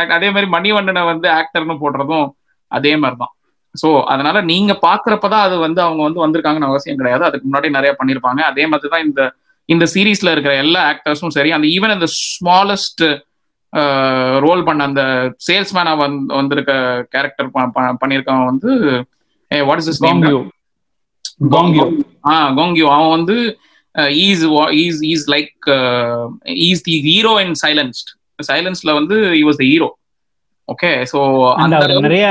ஆக்ட் அதே மாதிரி மணிவண்ணனை வந்து ஆக்டர்னு போடுறதும் அதே மாதிரிதான். சோ அதனால நீங்க பாக்குறப்பதான் அது வந்து அவங்க வந்து வந்திருக்காங்கன்னு அவசியம் கிடையாது. அதுக்கு முன்னாடி நிறைய பண்ணிருப்பாங்க அதே மாதிரி தான் இந்த இந்த சீரீஸ்ல இருக்கிற எல்லா ஆக்டர்ஸும் சரி அந்த ஈவன் அந்த ஸ்மாலஸ்ட் ரோல் பண்ண அந்த சேல்ஸ்மேனா வந்து வந்திருக்க கேரக்டர் பண்ணியிருக்கவன் வந்து வாட் இஸ் இஸ் நேம் காங்கியோ ஆ கோங்கியோ அவன் வந்து he's he's he's like he's the hero in Silenced சைலன்ஸ்ல வந்து he was the hero okay so அந்த நிறைய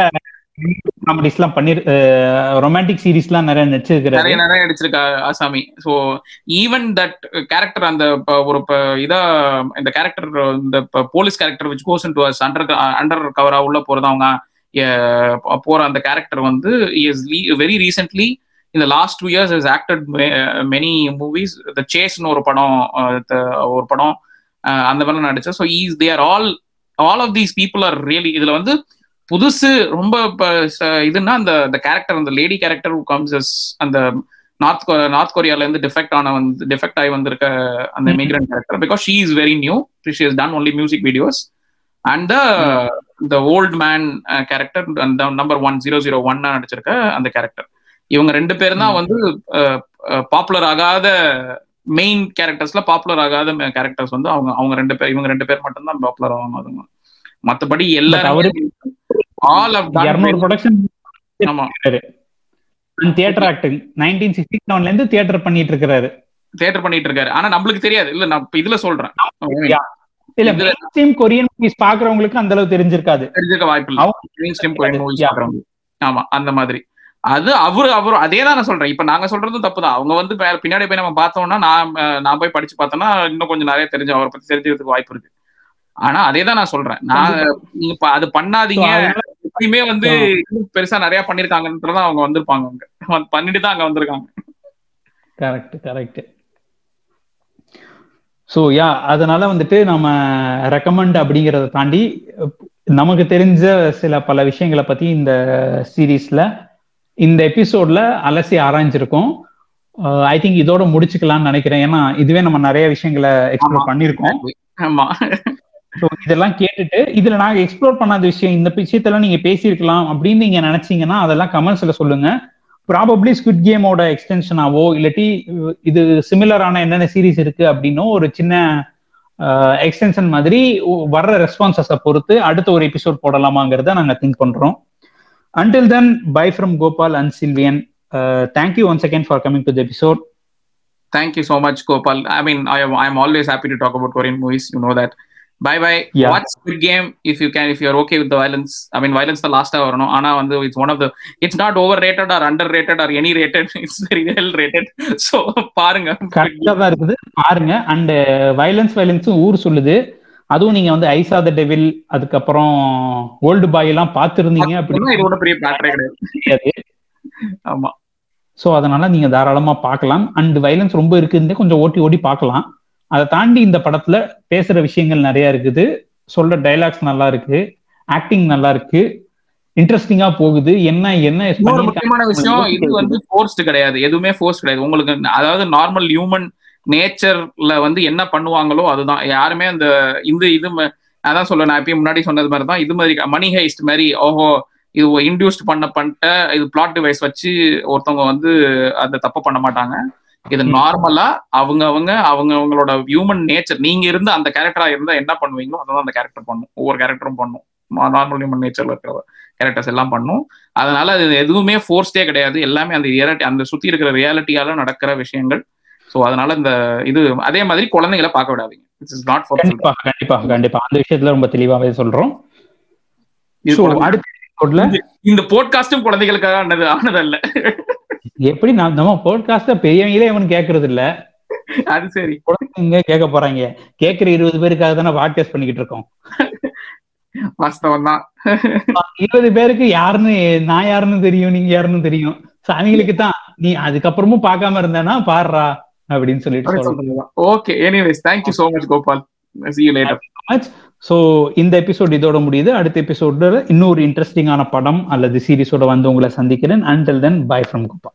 காமெடிஸ்லாம் பண்ணி ரொமான்டிக் சீரிஸ்லாம் நிறைய நடிச்சிருக்கிறாரு. நிறைய நிறைய நடிச்சிருக்கா ஆசாமி. ஸோ ஈவன் தட் கேரக்டர் அந்த ஒரு இதா இந்த கேரக்டர் இந்த police character which goes to under under கவரா உள்ள போறது அவங்க போற அந்த கேரக்டர் வந்து இஸ் வெரி ரீசென்ட்லி இந்த last two years is acted many movies the சேஸ்னு ஒரு படம் the- ஒரு படம் அஹ், அந்த மாதிரிலாம் நடிச்சா. So is they are all all of these people are really இதுல வந்து புதுசு ரொம்ப இதுன்னா அந்த அந்த கேரக்டர் அந்த லேடி கேரக்டர் கம்ஸ் அந்த நார்த் நார்த் கொரியால இருந்து டிஃபெக்ட் ஆன வந்து டிஃபெக்ட் ஆகி வந்திருக்க அந்த. Immigrant character because she is very new she is done only music videos and the old man character number one zero zero one நடிச்சிருக்க அந்த கேரக்டர் இவங்க ரெண்டு பேரும் தான். வந்து பாப்புலர் ஆகாத மெயின் கேரக்டர்ஸ்ல பாப்புலர் ஆகாத கேரக்டர்ஸ் வந்து அவங்க அவங்க ரெண்டு பேர் இவங்க ரெண்டு பேர் மட்டும் தான் பாப்புலர் ஆகும் மத்தபடி எல்லாரும் ஆல் ஆஃப் ப்ரொடக்ஷன் ஆமா. தியேட்டர் ஆக்டிங் நைன்டீன் சிக்ஸ்டி செவன்ல இருந்து தியேட்டர் பண்ணிட்டு இருக்கிறாரு தியேட்டர் பண்ணிட்டு இருக்காரு ஆனா நம்மளுக்கு தெரியாது. இல்ல நான் இப்ப இதுல சொல்றேன். இல்ல மெயின் கொரியன் மூவிஸ் பாக்குறவங்களுக்கு அந்த அளவு தெரிஞ்சிருக்காது. தெரிஞ்சுக்க வாய்ப்பு இல்லை ஸ்ட்ரீம் கொரியன் மூவிஸ். பாக்குறவங்க ஆமா அந்த மாதிரி. அது அவரு அவரு அதே தான் நான் சொல்றேன். இப்ப நாங்க சொல்றதும் தப்பு தான் அவங்க வந்து பின்னாடி போய் நம்ம பார்த்தோம்னா நான் நான் போய் படிச்சு பார்த்தோம்னா இன்னும் கொஞ்சம் நிறைய தெரிஞ்சு அவரை பத்தி தெரிஞ்சுக்கிறதுக்கு வாய்ப்பு இருக்கு. ஆனா அதே தான் நான் சொல்றேன். நான் நீங்க அது பண்ணாதீங்க. எப்பயுமே வந்து பெருசா நிறைய பண்ணிருக்காங்கன்றதான் அவங்க வந்திருப்பாங்க வந்து பண்ணிட்டு தான் அங்க வந்திருக்காங்க. Correct correct. ஸோ யா அதனால வந்துட்டு நம்ம ரெக்கமெண்ட் அப்படிங்கிறத தாண்டி நமக்கு தெரிஞ்ச சில பல விஷயங்களை பத்தி இந்த சீரீஸ்ல இந்த எபிசோட்ல அலசி ஆராய்ஞ்சிருக்கோம். ஐ திங்க் இதோட முடிச்சுக்கலாம்னு நினைக்கிறேன். ஏன்னா இதுவே நம்ம நிறைய விஷயங்களை எக்ஸ்ப்ளோர் ஆமா. பண்ணியிருக்கோம். ஆமா. ஸோ இதெல்லாம் கேட்டுட்டு இதுல நாங்க எக்ஸ்ப்ளோர் பண்ணாத விஷயம் இந்த விஷயத்தெல்லாம் நீங்க பேசியிருக்கலாம் அப்படின்னு நீங்க நினைச்சீங்கன்னா அதெல்லாம் கமெண்ட்ஸ்ல சொல்லுங்க. ப்ராபப்ளி ஸ்குட் கேமோட எக்ஸ்டென்ஷனாவோ இல்லாட்டி இது சிமிலரான என்னென்ன சீரிஸ் இருக்கு அப்படின்னோ ஒரு சின்ன எக்ஸ்டென்ஷன் மாதிரி வர்ற ரெஸ்பான்சஸை பொறுத்து அடுத்த ஒரு எபிசோட் போடலாமாங்கிறத நாங்க திங்க் பண்றோம். Until then bye from Gopal and Sylvian thank you once again for coming to the episode Thank you so much, Gopal. I mean, I am I'm always happy to talk about Korean movies. You know that. Bye bye. Yeah. Watch Squid Game if you can, if you're okay with the violence. I mean, violence the last hour, no. Anna, வந்து it's one of the. It's not overrated or underrated or any rated. It's very well rated. So பாருங்க. கரெக்டா தான் இருக்குது பாருங்க அண்ட் வயலன்ஸ் வயலன்ஸும் ஊர் சொல்லுது அதுவும் நீங்க வந்து ஐசா த டெவில் அதுக்கப்புறம் ஓல்டு பாய் எல்லாம் பார்த்திருந்தீங்க அப்படின்னா பெரிய கிடையாது. ஆமா. ஸோ அதனால நீங்க தாராளமா பார்க்கலாம். அண்ட் வயலன்ஸ் ரொம்ப இருக்குதுன்னு கொஞ்சம் ஓட்டி ஓட்டி பார்க்கலாம். அதை தாண்டி இந்த படத்துல பேசுற விஷயங்கள் நிறைய இருக்குது. சொல்ற டைலாக்ஸ் நல்லா இருக்கு. ஆக்டிங் நல்லா இருக்கு. இன்ட்ரெஸ்டிங்கா போகுது. என்ன என்ன முக்கியமான விஷயம் இது வந்து ஃபோர்ஸ்டு கிடையாது. எதுவுமே ஃபோர்ஸ் கிடையாது. உங்களுக்கு அதாவது நார்மல் ஹியூமன் நேச்சர்ல வந்து என்ன பண்ணுவாங்களோ அதுதான். யாருமே அந்த இந்த இது அதான் சொல்ல நான் எப்பயும் முன்னாடி சொன்னது மாதிரி தான் இது மாதிரி மணி ஹைஸ்ட் மாதிரி ஓஹோ இது இன்டியூஸ்ட் பண்ண பண்ணிட்ட இது பிளாட் டிவைஸ் வச்சு ஒருத்தவங்க வந்து அந்த தப்பு பண்ண மாட்டாங்க. இது. நார்மலா அவங்க அவங்க அவங்க அவங்களோட ஹியூமன் நேச்சர் நீங்க இருந்து அந்த கேரக்டரா இருந்தா என்ன பண்ணுவீங்களோ அதான் அந்த கேரக்டர் பண்ணும். ஒவ்வொரு கேரக்டரும் பண்ணும். நார்மல் ஹியூமன் நேச்சர்ல இருக்கிற கேரக்டர்ஸ் எல்லாம் பண்ணும். அதனால அது எதுவுமே ஃபோர்ஸ்டே கிடையாது. எல்லாமே அந்த ரியாலிட்டி அந்த சுத்தி இருக்கிற ரியாலிட்டியால நடக்கிற விஷயங்கள். ஸோ அதனால இந்த இது அதே மாதிரி குழந்தைங்களை பார்க்க விடாதீங்க. இட்ஸ் இஸ் நாட் கண்டிப்பா கண்டிப்பா கண்டிப்பா. அந்த விஷயத்துல ரொம்ப தெளிவாவே சொல்றோம். இந்த போட்காஸ்டும் குழந்தைகளுக்காக ஆனது ஆனதல்ல. எப்படி நான் நம்ம போட்காஸ்ட பெரியவங்களே அவன் கேட்கறது இல்ல அது சரி. குழந்தைங்க கேட்க போறாங்க. கேட்கிற இருபது பேருக்காக தானே பாட்காஸ்ட் பண்ணிக்கிட்டு இருக்கோம். வாஸ்தவம் தான். இருபது பேருக்கு யாருன்னு நான் யாருன்னு தெரியும் நீங்க யாருன்னு தெரியும். அவங்களுக்கு தான். நீ அதுக்கப்புறமும் பார்க்காம இருந்தேன்னா பாடுறா அப்படின்னு சொல்லிட்டு okay anyways thank you so much Gopal see you later so இந்த எபிசோட் இதோட முடியுது. அடுத்த எபிசோட இன்னொரு இன்ட்ரெஸ்டிங்கான படம் அல்லது சீரிஸோட வந்து உங்களை சந்திக்கிறேன். Until then bye from Kuppa